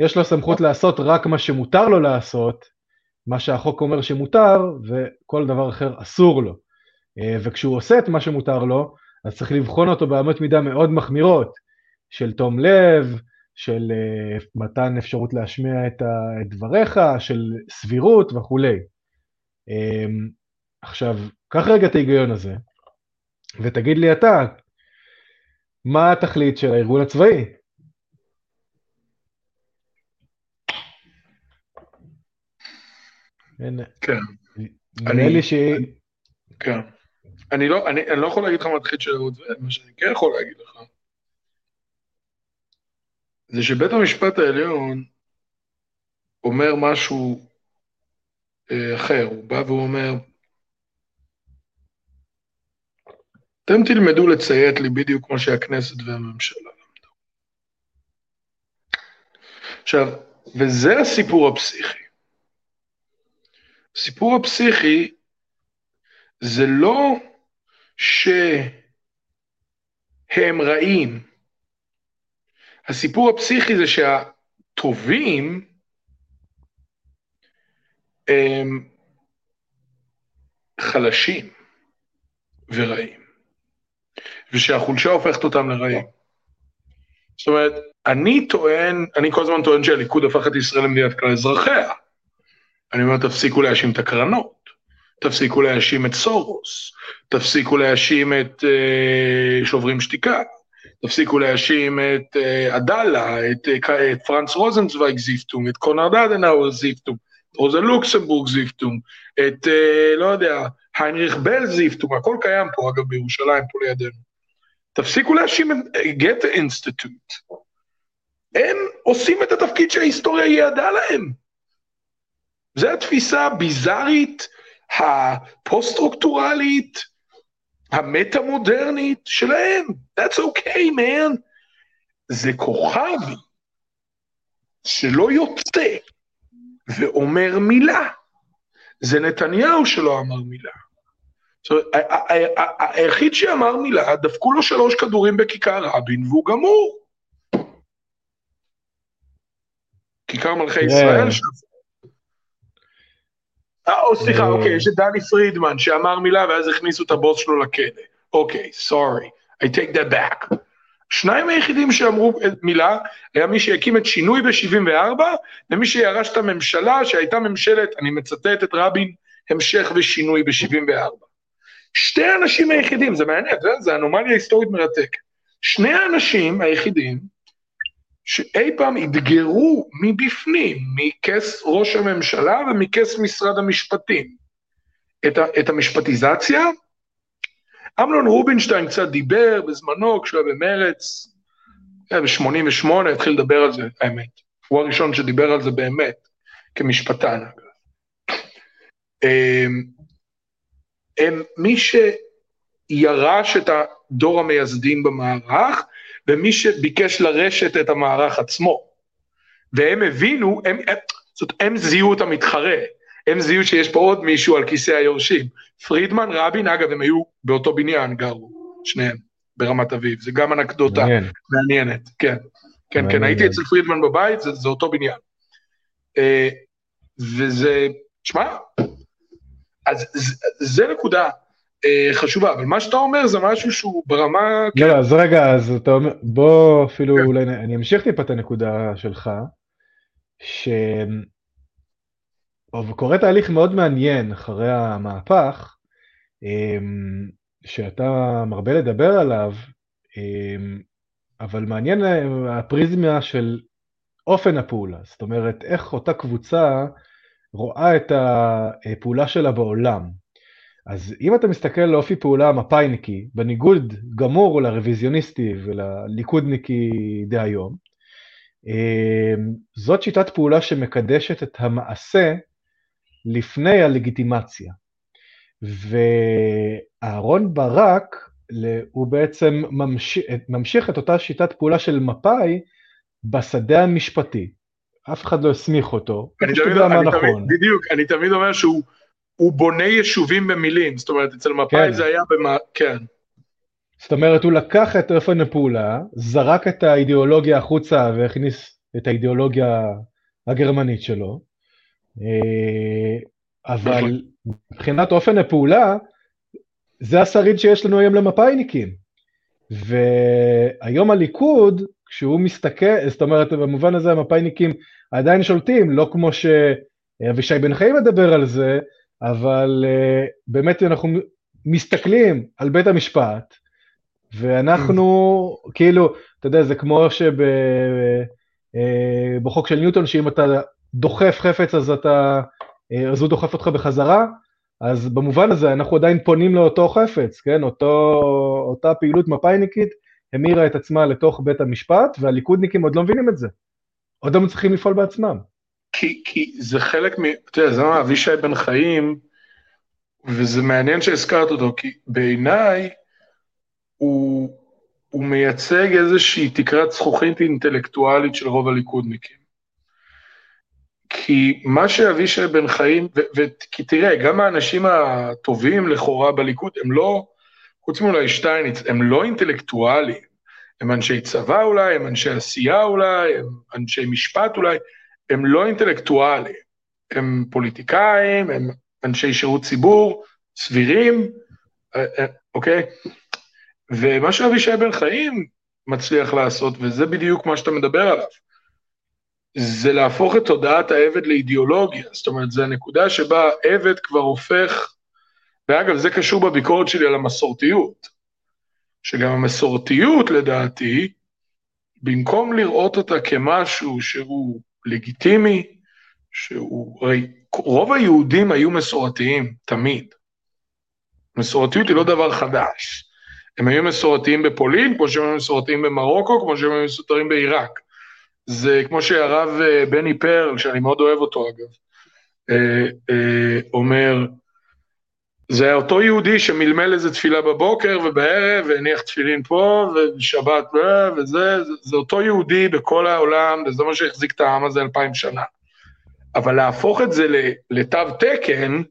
יש לו סמכות לעשות רק מה שמותר לו לעשות, מה שהחוק אומר שמותר, וכל דבר אחר אסור לו. אה, וכשהוא עושה את מה שמותר לו, אז צריך לבחון אותו באמות מידה מאוד מחמירות, של תום לב, של uh, מתן אפשרות להשמיע את, דבריך, של סבירות וכולי. Um, עכשיו, קח רגע את ההיגיון הזה, ותגיד לי אתה, מה התכלית של הארגון הצבאי? כן. נראה לי ש... כן. אני לא, אני, אני לא יכול להגיד לך מה התכלית של הארגון הצבאי, מה שאני כן יכול להגיד לך, זה שבית המשפט העליון אומר משהו אה, אחר, הוא בא ואומר, אתם תלמדו לציית לי בדיוק כמו שהכנסת והממשלה למדו. עכשיו, וזה הסיפור הפסיכי. הסיפור הפסיכי זה לא שהם רעים, הסיפור הפסיכי זה שהטובים הם חלשים ורעים, ושהחולשה הופכת אותם לרעים. זאת אומרת, אני טוען, אני כל הזמן טוען שהליכוד הפך את ישראל למדינת כלל אזרחיה. אני אומר, תפסיקו להאשים את הקרנות, תפסיקו להאשים את סורוס, תפסיקו להאשים את uh, שוברים שתיקה, תפסיקו להאשים את אה, עדאלה, את, אה, את פרנץ רוזנצוויג שטיפטונג, את קונרד אדנאואר שטיפטונג, את רוזה לוקסמבורג שטיפטונג, את, אה, לא יודע, היינריך בל שטיפטונג, הכל קיים פה, אגב, בירושלים, פה לידינו. תפסיקו להאשים את גתה אינסטיטוט. הם עושים את התפקיד שההיסטוריה ידעה להם. זו התפיסה הביזארית, הפוסט-סטרוקטורלית, המטה-מודרנית שלהם. That's okay, man. זה כוכב שלא יוצא ואומר מילה. זה נתניהו שלא אמר מילה. היחיד שאמר מילה, דפקו לו שלוש כדורים בכיכר רבין והוא גמור. כיכר מלכי ישראל שם. אה, או סליחה, אה. אוקיי, יש את דני פרידמן שאמר מילה ואז הכניסו את הבוס שלו לכלא. אוקיי, סורי, I take that back. שניים היחידים שאמרו מילה, היה מי שהקים את שינוי ב-74, ומי שירש את הממשלה שהייתה ממשלת, אני מצטט את רבין, המשך ושינוי ב-74. שתי האנשים היחידים, זה מעניין, זה אנומליה היסטורית מרתקת. שני האנשים היחידים שאי פעם אתגרו מבפנים, מכס ראש הממשלה ומכס משרד המשפטים, את, ה, את המשפטיזציה. אמנון רובינשטיין קצת דיבר בזמנו, כשהוא היה במרץ, ב-88' התחיל לדבר על זה, האמת. הוא הראשון שדיבר על זה באמת, כמשפטן. הם, הם מי שירש את הדור המייסדים במערך, ומי שביקש לרשת את המערך עצמו. והם הבינו, הם, הם, זאת, הם זיהו את המתחרה, הם זיהו שיש פה עוד מישהו על כיסא היורשים. פרידמן, רבין, אגב, הם היו באותו בניין, גרו, שניהם, ברמת אביב, זה גם אנקדוטה מעניין. מעניינת, כן. כן, מעניין. כן, הייתי אצל פרידמן בבית, זה, זה אותו בניין. אה, וזה, תשמע, אז זה, זה נקודה. אה, חשובה, אבל מה שאתה אומר זה משהו שהוא ברמה... לא, כן. אז רגע, אז אתה אומר, בוא אפילו כן. אולי, אני אמשיך טיפה את הנקודה שלך, ש... קורה תהליך מאוד מעניין אחרי המהפך, אמ, שאתה מרבה לדבר עליו, אמ, אבל מעניין הפריזמה של אופן הפעולה, זאת אומרת, איך אותה קבוצה רואה את הפעולה שלה בעולם. אז אם אתה מסתכל לאופי פעולה המפא"יניקי, בניגוד גמור לרוויזיוניסטי ולליכודניקי דהיום, אמ, זאת שיטת פעולה שמקדשת את המעשה לפני הלגיטימציה. ואהרון ברק, הוא בעצם ממשיך, ממשיך את אותה שיטת פעולה של מפא"י בשדה המשפטי. אף אחד לא הסמיך אותו, אני תמיד, אני נכון. תמיד, בדיוק, אני תמיד אומר שהוא הוא בונה יישובים במילים, זאת אומרת, אצל מפא"י כן. זה היה במה, כן. זאת אומרת, הוא לקח את אופן הפעולה, זרק את האידיאולוגיה החוצה והכניס את האידיאולוגיה הגרמנית שלו, אה, אבל מבחינת אופן הפעולה, זה השריד שיש לנו היום למפאיניקים. והיום הליכוד, כשהוא מסתכל, זאת אומרת, במובן הזה המפאיניקים עדיין שולטים, לא כמו שאבישי בן חיים מדבר על זה, אבל uh, באמת אנחנו מסתכלים על בית המשפט, ואנחנו, כאילו, אתה יודע, זה כמו שבחוק אה, של ניוטון, שאם אתה דוחף חפץ אז אתה, אה, אז הוא דוחף אותך בחזרה, אז במובן הזה אנחנו עדיין פונים לאותו חפץ, כן? אותו, אותה פעילות מפאיניקית המירה את עצמה לתוך בית המשפט, והליכודניקים עוד לא מבינים את זה. עוד לא מצליחים לפעול בעצמם. כי, כי זה חלק מ... אתה יודע, זה מה אבישי בן חיים, וזה מעניין שהזכרת אותו, כי בעיניי הוא, הוא מייצג איזושהי תקרת זכוכית אינטלקטואלית של רוב הליכודניקים. כי מה שאבישי בן חיים, כי תראה, גם האנשים הטובים לכאורה בליכוד, הם לא, חוץ מאולי שטייניץ, הם לא אינטלקטואלים. הם אנשי צבא אולי, הם אנשי עשייה אולי, הם אנשי משפט אולי, הם לא אינטלקטואלים. הם פוליטיקאים, הם אנשי שירות ציבור, סבירים, אה, אה, אוקיי? ומה שאבישי בן חיים מצליח לעשות, וזה בדיוק מה שאתה מדבר עליו, זה להפוך את תודעת העבד לאידיאולוגיה. זאת אומרת, זו הנקודה שבה עבד כבר הופך, ואגב, זה קשור בביקורת שלי על המסורתיות, שגם המסורתיות, לדעתי, במקום לראות אותה כמשהו שהוא לגיטימי, שהוא, הרי רוב היהודים היו מסורתיים, תמיד. מסורתיות היא לא דבר חדש. הם היו מסורתיים בפולין, כמו שהם היו מסורתיים במרוקו, כמו שהם היו מסורתיים בעיראק. זה כמו שהרב אה, בני פרל, שאני מאוד אוהב אותו אגב, אה, אה, אומר, זה אותו יהודי שמלמל איזה תפילה בבוקר ובערב, והניח תפילין פה, ושבת וזה, זה, אותו יהודי בכל העולם, וזה מה שהחזיק את העם הזה אלפיים שנה. אבל להפוך את זה לתו תקן,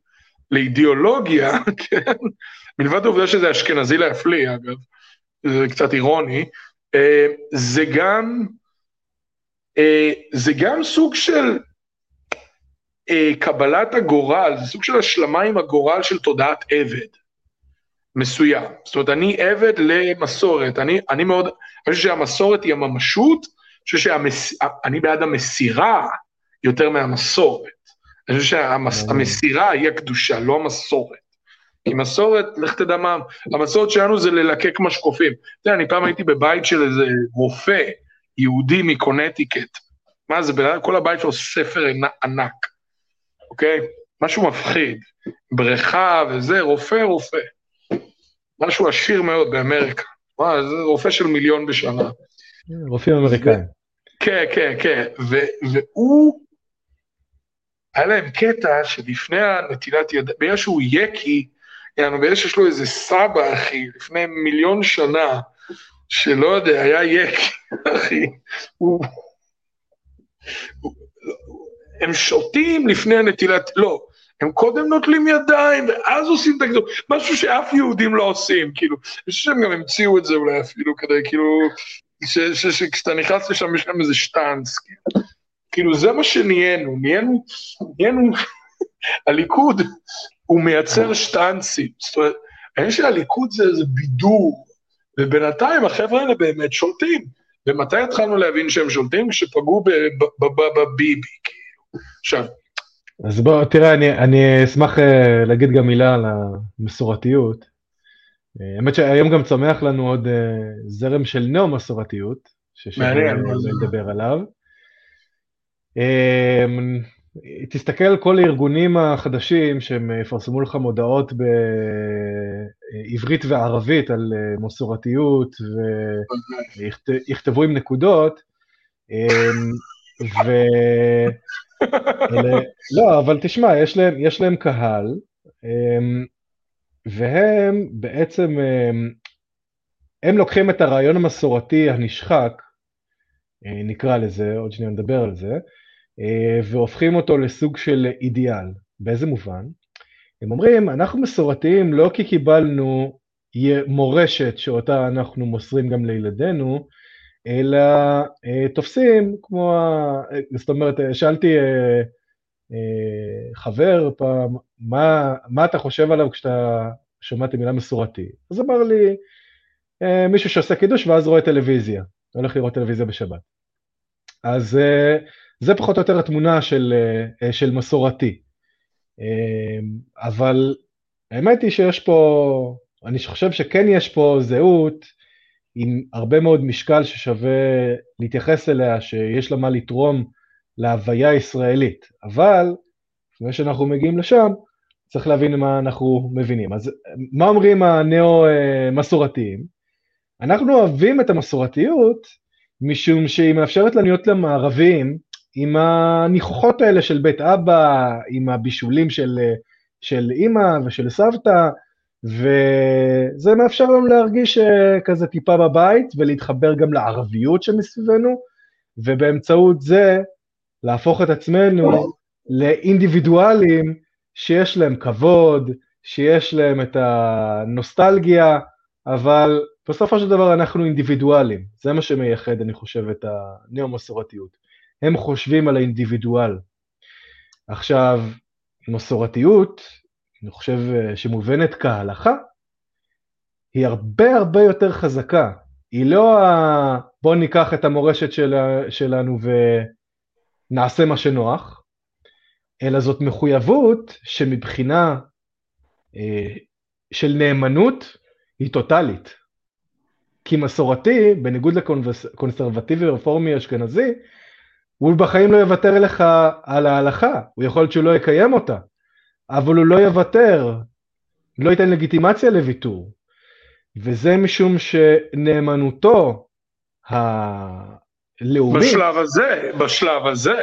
לאידיאולוגיה, כן, מלבד העובדה שזה אשכנזי להפליא, אגב, זה קצת אירוני, זה גם, אה, זה גם סוג של אה, קבלת הגורל, זה סוג של השלמה עם הגורל של תודעת עבד מסוים. זאת אומרת, אני עבד למסורת, אני, אני מאוד, אני חושב שהמסורת היא הממשות, אני חושב שאני בעד המסירה יותר מהמסורת. אני חושב שהמסירה היא הקדושה, לא המסורת. כי מסורת, לך תדע מה, המסורת שלנו זה ללקק משקופים. אתה יודע, אני פעם הייתי בבית של איזה רופא, יהודי מקונטיקט. מה זה, כל הבית שלו ספר ענק, אוקיי? משהו מפחיד. בריכה וזה, רופא, רופא. משהו עשיר מאוד באמריקה. מה, זה רופא של מיליון בשנה. רופאים אמריקאים. כן, כן, כן. והוא, היה להם קטע שלפני הנטילת יד... בגלל שהוא יקי, יענו, בגלל שיש לו איזה סבא, אחי, לפני מיליון שנה, שלא יודע, היה יק, אחי, הוא... הם שותים לפני הנטילת, לא, הם קודם נוטלים ידיים, ואז עושים את הגדול, משהו שאף יהודים לא עושים, כאילו, אני חושב שהם גם המציאו את זה אולי אפילו, כדי כאילו, שכשאתה נכנס לשם יש להם איזה שטאנץ, כאילו, כאילו זה מה שנהיינו, נהיינו, נהיינו, הליכוד הוא מייצר שטאנסים, זאת אומרת, העניין של הליכוד זה איזה בידור, ובינתיים החבר'ה האלה באמת שולטים. ומתי התחלנו להבין שהם שולטים? כשפגעו בביבי. עכשיו... אז בוא, תראה, אני, אני אשמח אה, להגיד גם מילה על המסורתיות. אה, האמת שהיום גם צומח לנו עוד אה, זרם של נאו-מסורתיות, לדבר עליו. תסתכל על כל הארגונים החדשים שהם יפרסמו לך מודעות בעברית וערבית על מסורתיות ויכתבו עם נקודות. ו... לא, אבל תשמע, יש להם, יש להם קהל, אמ, והם בעצם, אמ, הם לוקחים את הרעיון המסורתי הנשחק, אה, נקרא לזה, עוד שניה נדבר על זה, אה, והופכים אותו לסוג של אידיאל. באיזה מובן? הם אומרים, אנחנו מסורתיים לא כי קיבלנו מורשת שאותה אנחנו מוסרים גם לילדינו, אלא אה, תופסים כמו, ה... זאת אומרת, שאלתי אה, אה, חבר פעם, מה, מה אתה חושב עליו כשאתה שומע את המילה מסורתי? אז אמר לי, אה, מישהו שעושה קידוש ואז רואה טלוויזיה, הולך לראות טלוויזיה בשבת. אז אה, זה פחות או יותר התמונה של, אה, של מסורתי. אה, אבל האמת היא שיש פה, אני חושב שכן יש פה זהות עם הרבה מאוד משקל ששווה להתייחס אליה, שיש לה מה לתרום להוויה הישראלית. אבל, לפני שאנחנו מגיעים לשם, צריך להבין מה אנחנו מבינים. אז מה אומרים הנאו-מסורתיים? אנחנו אוהבים את המסורתיות משום שהיא מאפשרת לנו להיות למערביים עם הניחוחות האלה של בית אבא, עם הבישולים של, של אימא ושל סבתא, וזה מאפשר לנו להרגיש אה, כזה טיפה בבית ולהתחבר גם לערביות שמסביבנו, ובאמצעות זה להפוך את עצמנו לאינדיבידואלים שיש להם כבוד, שיש להם את הנוסטלגיה, אבל בסופו של דבר אנחנו אינדיבידואלים, זה מה שמייחד, אני חושב, את הנאו-מסורתיות. הם חושבים על האינדיבידואל. עכשיו, מסורתיות, אני חושב שמובנת כהלכה, היא הרבה הרבה יותר חזקה. היא לא ה... בוא ניקח את המורשת של... שלנו ונעשה מה שנוח, אלא זאת מחויבות שמבחינה אה, של נאמנות היא טוטאלית. כי מסורתי, בניגוד לקונסרבטיבי רפורמי אשכנזי, הוא בחיים לא יוותר לך על ההלכה, הוא יכול להיות שהוא לא יקיים אותה, אבל הוא לא יוותר, לא ייתן לגיטימציה לוויתור. וזה משום שנאמנותו הלאומית... בשלב הזה, בשלב הזה.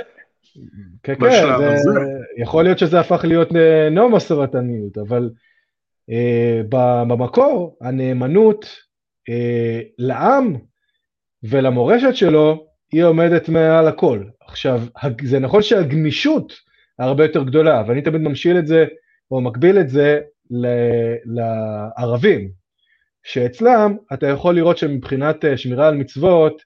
כן, כן, זה, הזה. יכול להיות שזה הפך להיות נומו סרטניות, אבל אה, במקור הנאמנות אה, לעם ולמורשת שלו היא עומדת מעל הכל. עכשיו, זה נכון שהגמישות הרבה יותר גדולה, ואני תמיד ממשיל את זה, או מקביל את זה לערבים, שאצלם אתה יכול לראות שמבחינת אה, שמירה על מצוות,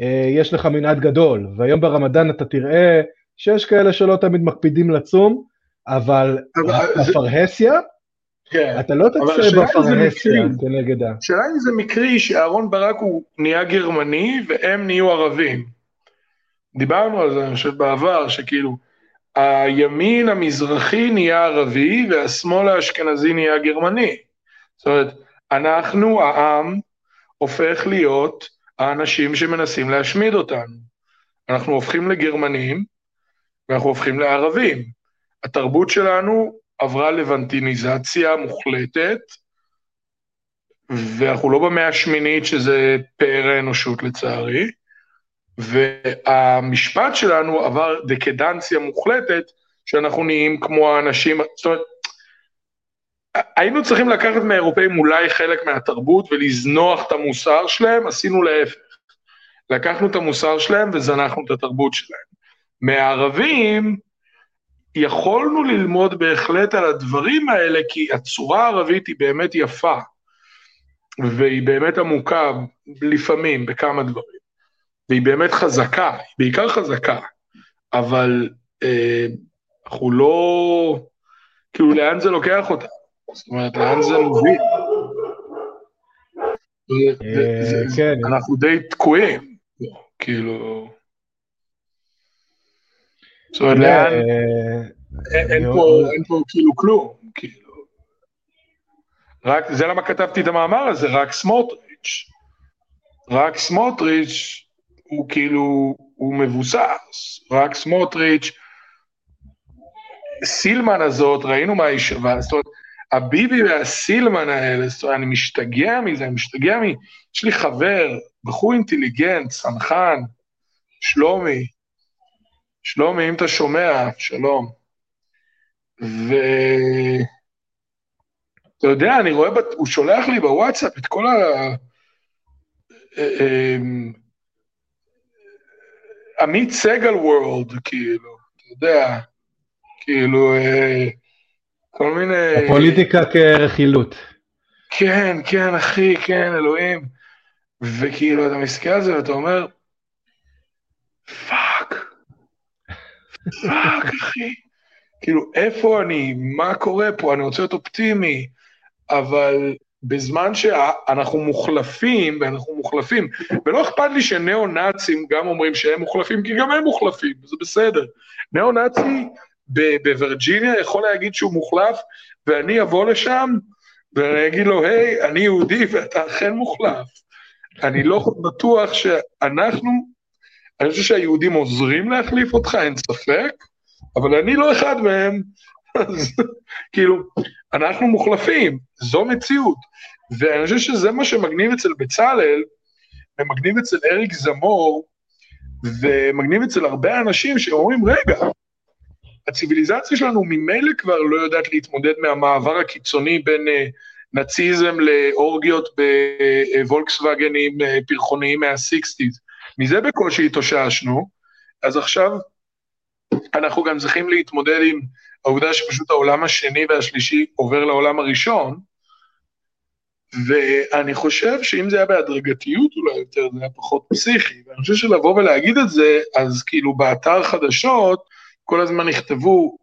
אה, יש לך מנעד גדול, והיום ברמדאן אתה תראה שיש כאלה שלא תמיד מקפידים לצום, אבל בפרהסיה, כן. אתה לא תצא בפרהסיה כנגד ה... השאלה אם זה מקרי שאהרון ברק הוא נהיה גרמני והם נהיו ערבים. דיברנו על זה, אני חושב, בעבר, שכאילו, הימין המזרחי נהיה ערבי והשמאל האשכנזי נהיה גרמני. זאת אומרת, אנחנו, העם, הופך להיות האנשים שמנסים להשמיד אותנו. אנחנו הופכים לגרמנים ואנחנו הופכים לערבים. התרבות שלנו עברה לבנטיניזציה מוחלטת, ואנחנו לא במאה השמינית שזה פאר האנושות לצערי, והמשפט שלנו עבר דקדנציה מוחלטת, שאנחנו נהיים כמו האנשים, זאת אומרת, היינו צריכים לקחת מהאירופאים אולי חלק מהתרבות ולזנוח את המוסר שלהם, עשינו להפך. לקחנו את המוסר שלהם וזנחנו את התרבות שלהם. מהערבים, יכולנו ללמוד בהחלט על הדברים האלה, כי הצורה הערבית היא באמת יפה, והיא באמת עמוקה, לפעמים, בכמה דברים. והיא באמת חזקה, בעיקר חזקה, אבל אה, אנחנו לא... כאילו, לאן זה לוקח אותה? זאת אומרת, לאן זה מוביל? אה, כן. אנחנו די תקועים, כאילו... זאת אומרת, לאן... אה, אין פה כאילו כלום, כאילו. רק, זה למה כתבתי את המאמר הזה, רק סמוטריץ'. רק סמוטריץ' הוא כאילו, הוא מבוסס, רק סמוטריץ', סילמן הזאת, ראינו מה היא שווה, זאת אומרת, הביבי והסילמן האלה, זאת אומרת, אני משתגע מזה, אני משתגע מ... יש לי חבר, בחור אינטליגנט, צנחן, שלומי, שלומי, אם אתה שומע, שלום. ואתה יודע, אני רואה. הוא שולח לי בוואטסאפ את כל ה... עמית סגל world, כאילו, אתה יודע, כאילו, אה, כל מיני... הפוליטיקה כרכילות. כן, כן, אחי, כן, אלוהים. וכאילו, אתה מסתכל על זה ואתה אומר, fuck, fuck, אחי. כאילו, איפה אני? מה קורה פה? אני רוצה להיות אופטימי, אבל בזמן שאנחנו מוחלפים, ואנחנו מוחלפים, ולא אכפת לי שניאו-נאצים גם אומרים שהם מוחלפים, כי גם הם מוחלפים, זה בסדר. ניאו-נאצי בווירג'יניה יכול להגיד שהוא מוחלף, ואני אבוא לשם, ואני אגיד לו, היי, אני יהודי ואתה אכן מוחלף. אני לא בטוח שאנחנו, אני חושב שהיהודים עוזרים להחליף אותך, אין ספק, אבל אני לא אחד מהם, אז כאילו, אנחנו מוחלפים, זו מציאות. ואני חושב שזה מה שמגניב אצל בצלאל, ומגניב אצל אריק זמור, ומגניב אצל הרבה אנשים שאומרים, רגע, הציוויליזציה שלנו ממילא כבר לא יודעת להתמודד מהמעבר הקיצוני בין uh, נאציזם לאורגיות בוולקסווגנים uh, פרחוניים מה-60's. מזה בקושי התאוששנו, אז עכשיו אנחנו גם צריכים להתמודד עם העובדה שפשוט העולם השני והשלישי עובר לעולם הראשון, ואני חושב שאם זה היה בהדרגתיות אולי יותר, זה היה פחות פסיכי. ואני חושב שלבוא ולהגיד את זה, אז כאילו באתר חדשות, כל הזמן נכתבו,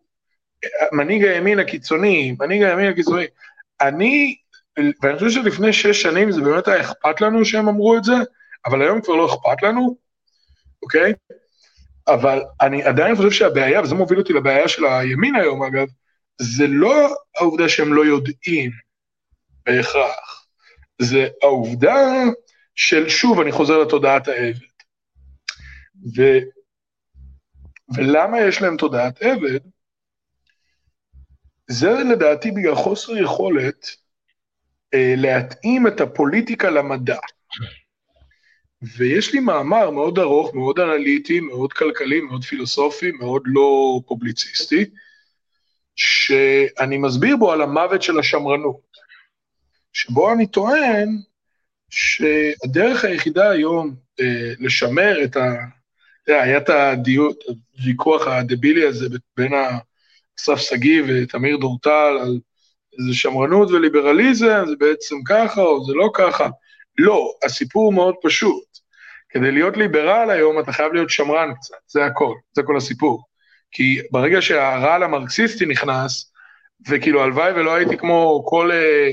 מנהיג הימין הקיצוני, מנהיג הימין הקיצוני. אני, ואני חושב שלפני שש שנים זה באמת היה אכפת לנו שהם אמרו את זה, אבל היום כבר לא אכפת לנו, אוקיי? אבל אני עדיין חושב שהבעיה, וזה מוביל אותי לבעיה של הימין היום אגב, זה לא העובדה שהם לא יודעים בהכרח, זה העובדה של, שוב, אני חוזר לתודעת העבד. ו, ולמה יש להם תודעת עבד? זה לדעתי בגלל חוסר יכולת אה, להתאים את הפוליטיקה למדע. ויש לי מאמר מאוד ארוך, מאוד אנליטי, מאוד כלכלי, מאוד פילוסופי, מאוד לא פובליציסטי, שאני מסביר בו על המוות של השמרנות, שבו אני טוען שהדרך היחידה היום אה, לשמר את ה... היה את הוויכוח הדבילי הזה בין אסף שגיא ותמיר דורטל על איזה שמרנות וליברליזם, זה בעצם ככה או זה לא ככה. לא, הסיפור מאוד פשוט. כדי להיות ליברל היום אתה חייב להיות שמרן קצת, זה הכל, זה כל הסיפור. כי ברגע שהרעל המרקסיסטי נכנס, וכאילו הלוואי ולא הייתי כמו כל אה,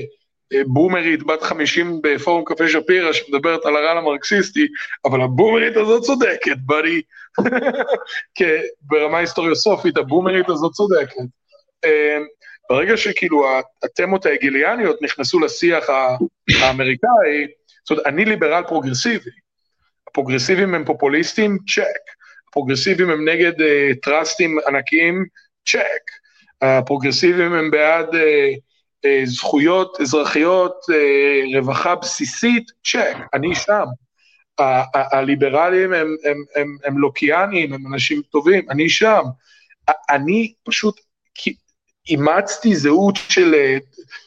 אה, בומרית בת 50 בפורום קפה שפירא שמדברת על הרעל המרקסיסטי, אבל הבומרית הזאת צודקת, ברי, ברמה היסטוריוסופית, הבומרית הזאת צודקת. אה, ברגע שכאילו התמות ההגליאניות נכנסו לשיח האמריקאי, זאת אומרת, אני ליברל פרוגרסיבי, הפרוגרסיבים הם פופוליסטים, צ'ק. הפרוגרסיבים הם נגד uh, טראסטים ענקיים, צ'ק. הפרוגרסיבים הם בעד uh, uh, זכויות אזרחיות, uh, רווחה בסיסית, צ'ק. אני שם. הליברלים הם, הם, הם, הם לוקיאנים, הם אנשים טובים, אני שם. אני פשוט אימצתי זהות של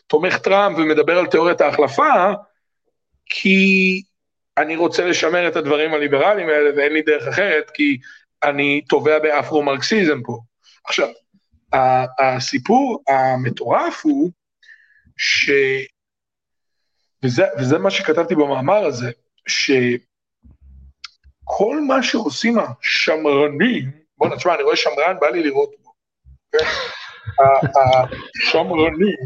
תומך טראמפ ומדבר על תיאוריית ההחלפה, כי אני רוצה לשמר את הדברים הליברליים האלה ואין לי דרך אחרת, כי אני תובע באפרו-מרקסיזם פה. עכשיו, הסיפור המטורף הוא ש... וזה, וזה מה שכתבתי במאמר הזה, שכל מה שעושים השמרנים, בוא נשמע, אני רואה שמרן, בא לי לראות בו. כן? השמרנים,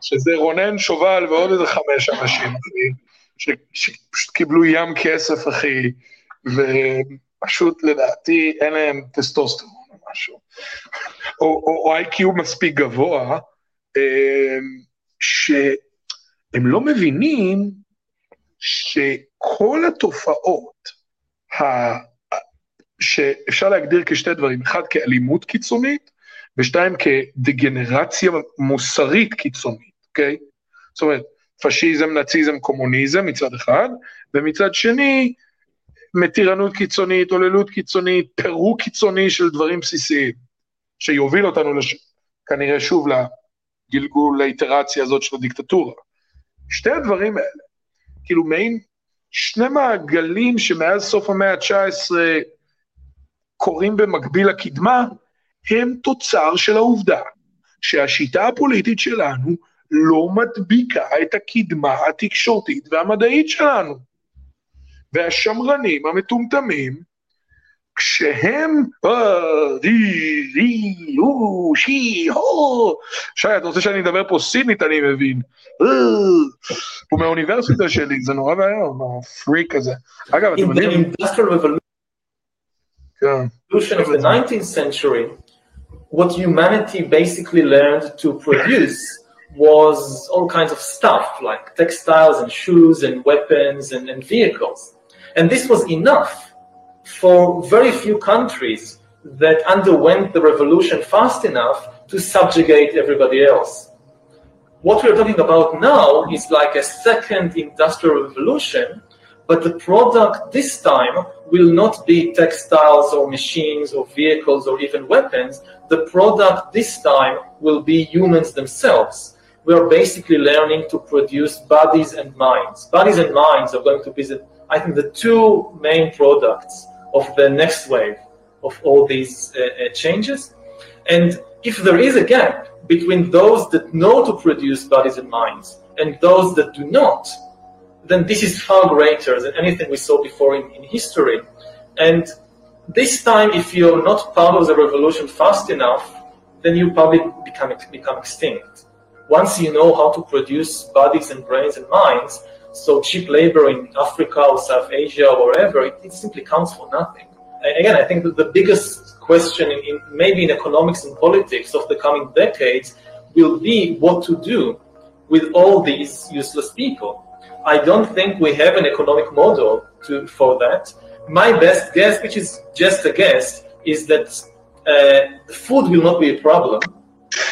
שזה רונן שובל ועוד איזה חמש אנשים, שפשוט קיבלו ים כסף, אחי, ופשוט לדעתי אין להם טסטוסטרון או משהו, או, או, או איי-קיו מספיק גבוה, אמ, שהם לא מבינים שכל התופעות ה... שאפשר להגדיר כשתי דברים, אחד כאלימות קיצונית, ושתיים כדגנרציה מוסרית קיצונית, אוקיי? זאת אומרת, פשיזם, נאציזם, קומוניזם מצד אחד, ומצד שני, מתירנות קיצונית, עוללות קיצונית, פירוק קיצוני של דברים בסיסיים, שיוביל אותנו לש... כנראה שוב לגלגול, לאיטרציה הזאת של הדיקטטורה. שתי הדברים האלה, כאילו מעין שני מעגלים שמאז סוף המאה ה-19 קורים במקביל לקדמה, הם תוצר של העובדה שהשיטה הפוליטית שלנו לא מדביקה את הקדמה התקשורתית והמדעית שלנו. והשמרנים המטומטמים, כשהם, שי, אתה רוצה שאני אדבר פה סינית, אני מבין. הוא מהאוניברסיטה שלי, זה נורא ואיום, הפריק הזה. אגב, אתם יודעים, Industrial כן, Revolution of the 19th century, what humanity basically learned to produce was all kinds of stuff like textiles and shoes and weapons and, and vehicles. And this was enough for very few countries that underwent the revolution fast enough to subjugate everybody else. What we're talking about now is like a second industrial revolution, but the product this time will not be textiles or machines or vehicles or even weapons. The product this time will be humans themselves. We are basically learning to produce bodies and minds. Bodies and minds are going to be, the, I think, the two main products of the next wave of all these uh, uh, changes. And if there is a gap between those that know to produce bodies and minds and those that do not, then this is far greater than anything we saw before in, in history. And this time, if you're not part of the revolution fast enough, then you probably become, become extinct. Once you know how to produce bodies and brains and minds, so cheap labor in Africa or South Asia or wherever, it, it simply counts for nothing. Again, I think that the biggest question in, in maybe in economics and politics of the coming decades will be what to do with all these useless people. I don't think we have an economic model to, for that. My best guess, which is just a guess, is that uh, food will not be a problem.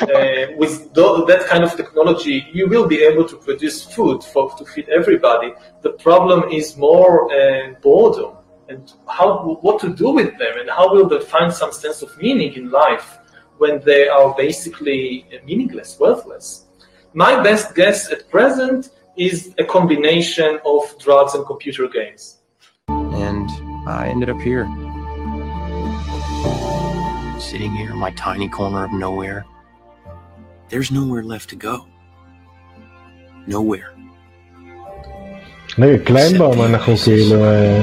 Uh, with tho- that kind of technology, you will be able to produce food for to feed everybody. The problem is more uh, boredom and how what to do with them and how will they find some sense of meaning in life when they are basically meaningless, worthless. My best guess at present is a combination of drugs and computer games. and I ended up here. Sitting here in my tiny corner of nowhere. There's nowhere left to go. Nowhere. רגע, קליינבאום אנחנו כאילו... אה,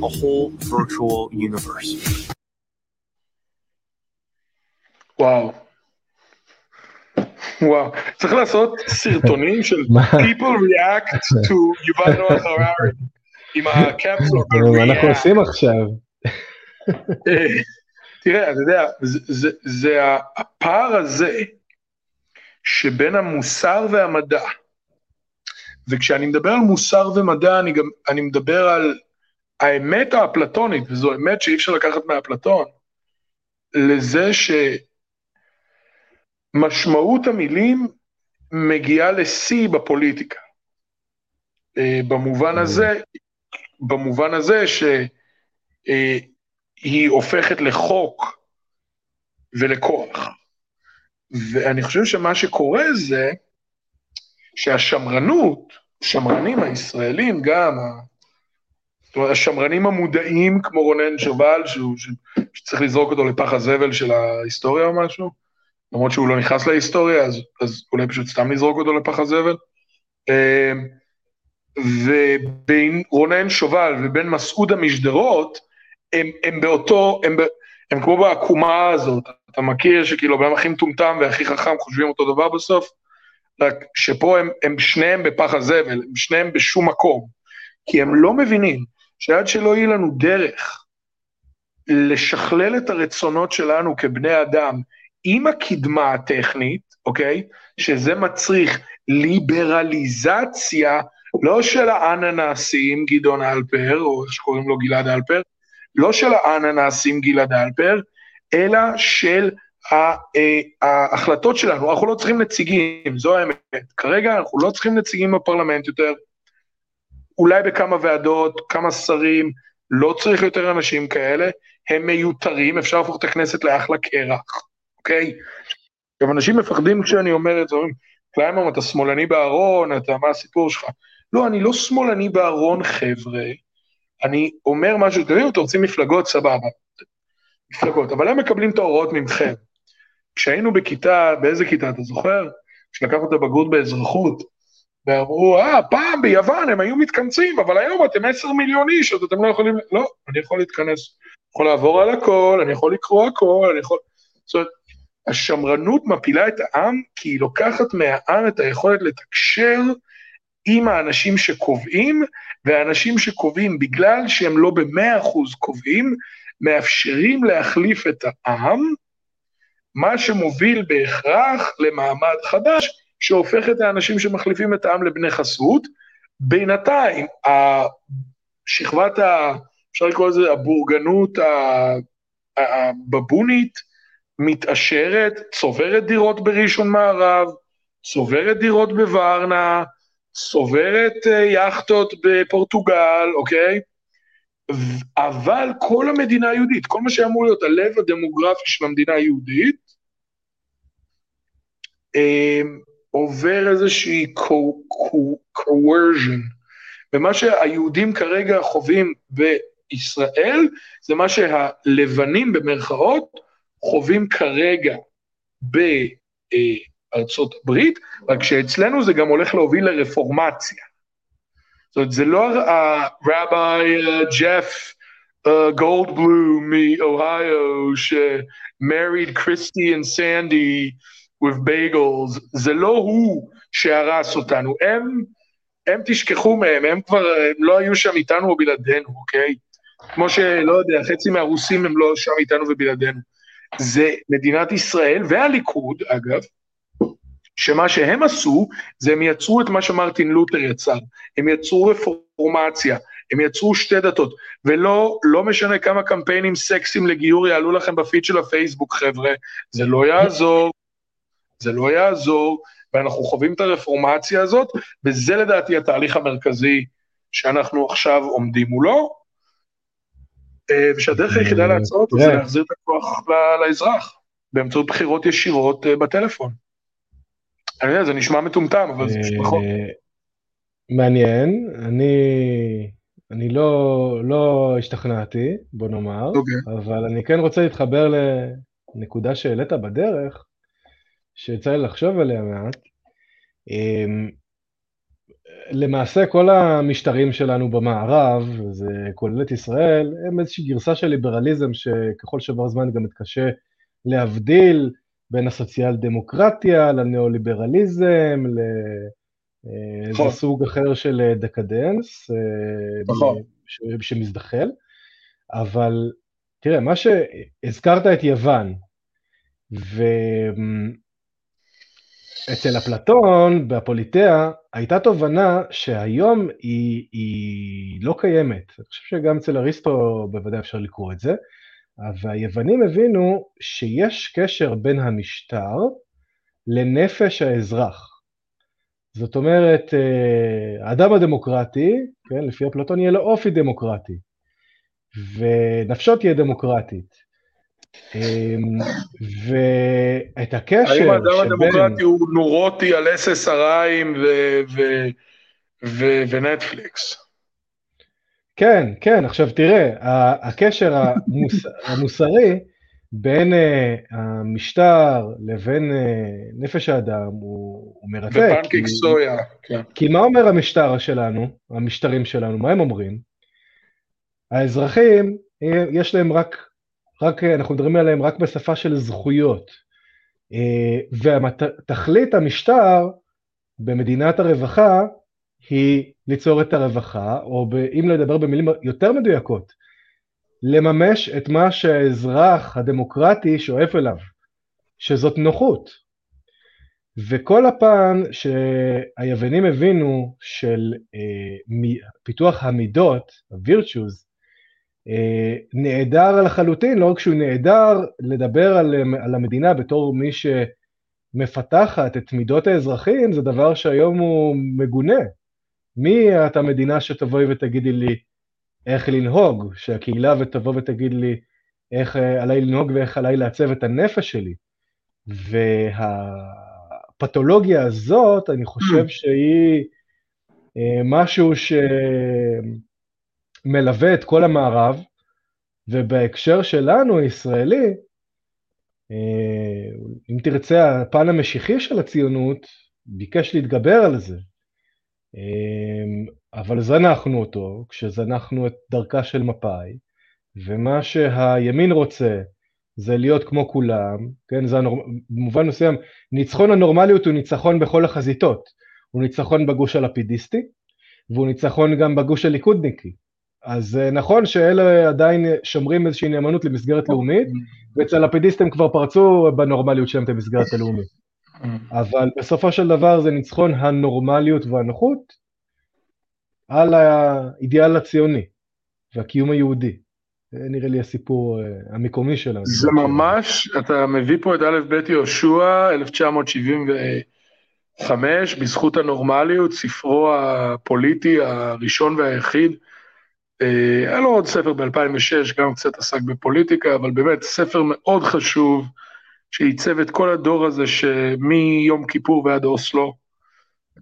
A whole virtual universe. וואו. וואו, צריך לעשות סרטונים של מה? people react to יובל נוח הררי עם הקפסול. מה אנחנו עושים עכשיו? אה, תראה, אתה יודע, זה, זה, זה הפער הזה שבין המוסר והמדע, וכשאני מדבר על מוסר ומדע, אני גם, אני מדבר על האמת האפלטונית, וזו אמת שאי אפשר לקחת מאפלטון, לזה שמשמעות המילים מגיעה לשיא בפוליטיקה. אה, במובן הזה, במובן הזה שהיא הופכת לחוק ולכוח. ואני חושב שמה שקורה זה שהשמרנות, השמרנים הישראלים גם, זאת אומרת, השמרנים המודעים כמו רונן שובל, שהוא, שצריך לזרוק אותו לפח הזבל של ההיסטוריה או משהו, למרות שהוא לא נכנס להיסטוריה, אז, אז אולי פשוט סתם לזרוק אותו לפח הזבל. אה, ובין רונן שובל ובין מסעודה משדרות, הם, הם באותו, הם, הם כמו בעקומה הזאת, אתה מכיר שכאילו הבן הכי מטומטם והכי חכם חושבים אותו דבר בסוף? רק שפה הם, הם שניהם בפח הזבל, הם שניהם בשום מקום, כי הם לא מבינים שעד שלא יהיה לנו דרך לשכלל את הרצונות שלנו כבני אדם עם הקדמה הטכנית, אוקיי? שזה מצריך ליברליזציה, לא של האננסים גדעון אלפר, או איך שקוראים לו גלעד אלפר, לא של האננסים גלעד אלפר, אלא של אה, ההחלטות שלנו. אנחנו לא צריכים נציגים, זו האמת. כרגע אנחנו לא צריכים נציגים בפרלמנט יותר, אולי בכמה ועדות, כמה שרים, לא צריך יותר אנשים כאלה, הם מיותרים, אפשר להפוך את הכנסת לאחלה קרח, אוקיי? עכשיו, אנשים מפחדים כשאני אומר את זה, אומרים, קליימום, אתה שמאלני בארון, אתה, מה הסיפור שלך? לא, אני לא שמאלני בארון, חבר'ה. אני אומר משהו, יודעים, אתם רוצים מפלגות, סבבה. מפלגות, אבל הם מקבלים את ההוראות מכם. כשהיינו בכיתה, באיזה כיתה, אתה זוכר? שלקחו את הבגרות באזרחות, ואמרו, אה, פעם ביוון הם היו מתכנסים, אבל היום אתם עשר מיליון איש, אז אתם לא יכולים... לא, אני יכול להתכנס, יכול לעבור על הכל, אני יכול לקרוא הכל, אני יכול... זאת אומרת, השמרנות מפילה את העם, כי היא לוקחת מהעם את היכולת לתקשר עם האנשים שקובעים, והאנשים שקובעים, בגלל שהם לא במאה אחוז קובעים, מאפשרים להחליף את העם, מה שמוביל בהכרח למעמד חדש, שהופך את האנשים שמחליפים את העם לבני חסות. בינתיים, שכבת ה... אפשר לקרוא לזה הבורגנות הבבונית, מתעשרת, צוברת דירות בראשון מערב, צוברת דירות בוורנה, צוברת אה, יאכטות בפורטוגל, אוקיי? אבל כל המדינה היהודית, כל מה שאמור להיות הלב הדמוגרפי של המדינה היהודית, אה, עובר איזושהי coercion. ומה שהיהודים כרגע חווים בישראל, זה מה שהלבנים במרכאות חווים כרגע בארצות הברית, רק שאצלנו זה גם הולך להוביל לרפורמציה. זאת אומרת, זה לא הרבי ג'ף גולדבלו מאוהיו, ש-married Christy and Sandy with bagels, זה לא הוא שהרס אותנו, הם, הם תשכחו מהם, הם כבר הם לא היו שם איתנו או בלעדינו, אוקיי? כמו שלא יודע, חצי מהרוסים הם לא שם איתנו ובלעדינו. זה מדינת ישראל והליכוד, אגב, שמה שהם עשו, זה הם יצרו את מה שמרטין לותר יצר, הם יצרו רפורמציה, הם יצרו שתי דתות, ולא לא משנה כמה קמפיינים סקסיים לגיור יעלו לכם בפיד של הפייסבוק, חבר'ה, זה לא יעזור, זה לא יעזור, ואנחנו חווים את הרפורמציה הזאת, וזה לדעתי התהליך המרכזי שאנחנו עכשיו עומדים מולו, אה, ושהדרך היחידה לעצור אותו זה להחזיר את הכוח לאזרח, באמצעות בחירות ישירות אה, בטלפון. אני יודע, זה נשמע מטומטם, אבל זה פשוט נכון. מעניין, אני, אני לא, לא השתכנעתי, בוא נאמר, okay. אוקיי. אבל אני כן רוצה להתחבר לנקודה שהעלית בדרך, שיצא לי לחשוב עליה מעט. אמ, למעשה כל המשטרים שלנו במערב, זה כולל את ישראל, הם איזושהי גרסה של ליברליזם שככל שעבר זמן גם מתקשה להבדיל בין הסוציאל דמוקרטיה לניאו-ליברליזם, לאיזה נכון. סוג אחר של דקדנס, אה, נכון. שמזדחל. אבל תראה, מה שהזכרת את יוון, ו... אצל אפלטון, בפוליטאה, הייתה תובנה שהיום היא, היא לא קיימת. אני חושב שגם אצל אריסטו בוודאי אפשר לקרוא את זה. והיוונים הבינו שיש קשר בין המשטר לנפש האזרח. זאת אומרת, אה, האדם הדמוקרטי, כן, לפי אפלטון, יהיה לו אופי דמוקרטי, ונפשו תהיה דמוקרטית. אמ, ואת הקשר שבין... האם האדם הדמוקרטי הוא נורוטי על SSRיים ונטפליקס? כן, כן, עכשיו תראה, הקשר המוס, המוסרי בין uh, המשטר לבין uh, נפש האדם הוא, הוא מרתק. ופנקיק כי, סויה, כן. כי מה אומר המשטר שלנו, המשטרים שלנו, מה הם אומרים? האזרחים, יש להם רק רק, אנחנו מדברים עליהם רק בשפה של זכויות. אה, ותכלית המשטר במדינת הרווחה היא ליצור את הרווחה, או אם לדבר במילים יותר מדויקות, לממש את מה שהאזרח הדמוקרטי שואף אליו, שזאת נוחות. וכל הפן שהיוונים הבינו של אה, פיתוח המידות, ה-virtues, אה, נעדר לחלוטין, לא רק שהוא נעדר לדבר על, על המדינה בתור מי שמפתחת את מידות האזרחים, זה דבר שהיום הוא מגונה. מי את המדינה שתבואי ותגידי לי איך לנהוג, שהקהילה ותבוא ותגיד לי איך אה, עליי לנהוג ואיך עליי לעצב את הנפש שלי. והפתולוגיה הזאת, אני חושב mm. שהיא אה, משהו ש... מלווה את כל המערב, ובהקשר שלנו, הישראלי, אה, אם תרצה, הפן המשיחי של הציונות ביקש להתגבר על זה, אבל זנחנו אותו כשזנחנו את דרכה של מפא"י, ומה שהימין רוצה זה להיות כמו כולם, כן, זה הנור... במובן מסוים, ניצחון הנורמליות הוא ניצחון בכל החזיתות, הוא ניצחון בגוש הלפידיסטי, והוא ניצחון גם בגוש הליכודניקי. אז אה, נכון שאלה עדיין שומרים איזושהי נאמנות למסגרת לאומית, ואצל הלפידיסטים כבר פרצו בנורמליות שלהם את המסגרת הלאומית. אבל בסופו של דבר זה ניצחון הנורמליות והנוחות על האידיאל הציוני והקיום היהודי. זה נראה לי הסיפור אה, המקומי שלנו. זה ממש, אתה מביא פה את א' ב' יהושע, 1975, בזכות הנורמליות, ספרו הפוליטי הראשון והיחיד. אה, היה לו עוד ספר ב-2006, גם קצת עסק בפוליטיקה, אבל באמת ספר מאוד חשוב, שעיצב את כל הדור הזה שמיום כיפור ועד אוסלו.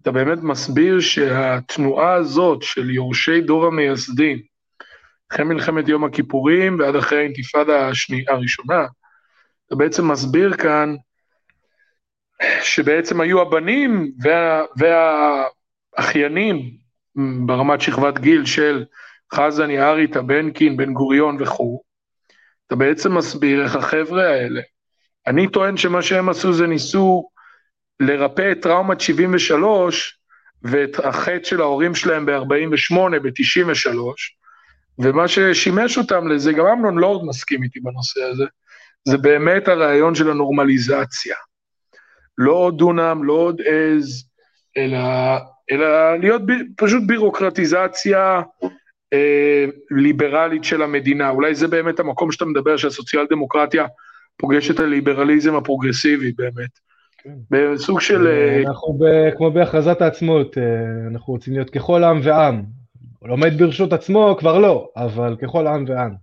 אתה באמת מסביר שהתנועה הזאת של יורשי דור המייסדים, אחרי מלחמת יום הכיפורים ועד אחרי האינתיפאדה הראשונה, אתה בעצם מסביר כאן שבעצם היו הבנים וה, והאחיינים ברמת שכבת גיל של חזן, יערי, טבנקין, בן גוריון וכו', אתה בעצם מסביר איך החבר'ה האלה, אני טוען שמה שהם עשו זה ניסו לרפא את טראומת 73 ואת החטא של ההורים שלהם ב-48, ב-93, ומה ששימש אותם לזה, גם אמנון לורד מסכים איתי בנושא הזה, זה באמת הרעיון של הנורמליזציה. לא עוד דונם, לא עוד עז, אלא, אלא להיות ב, פשוט בירוקרטיזציה אה, ליברלית של המדינה. אולי זה באמת המקום שאתה מדבר, שהסוציאל דמוקרטיה פוגשת את הליברליזם הפרוגרסיבי באמת. כן. בסוג של... אה, אנחנו ב, כמו בהכרזת העצמאות, אה, אנחנו רוצים להיות ככל עם ועם. הוא לומד ברשות עצמו, כבר לא, אבל ככל עם ועם.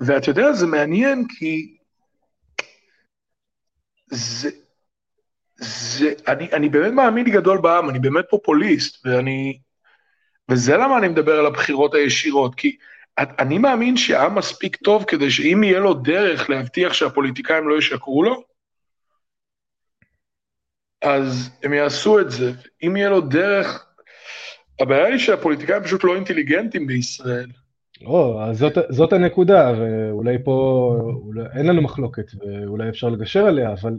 ואתה יודע, זה מעניין כי זה, זה, אני, אני באמת מאמין גדול בעם, אני באמת פופוליסט, ואני, וזה למה אני מדבר על הבחירות הישירות, כי אני מאמין שהעם מספיק טוב כדי שאם יהיה לו דרך להבטיח שהפוליטיקאים לא ישקרו לו, אז הם יעשו את זה. אם יהיה לו דרך... הבעיה היא שהפוליטיקאים פשוט לא אינטליגנטים בישראל. אז זאת, זאת הנקודה, ואולי פה אולי, אין לנו מחלוקת, ואולי אפשר לגשר עליה, אבל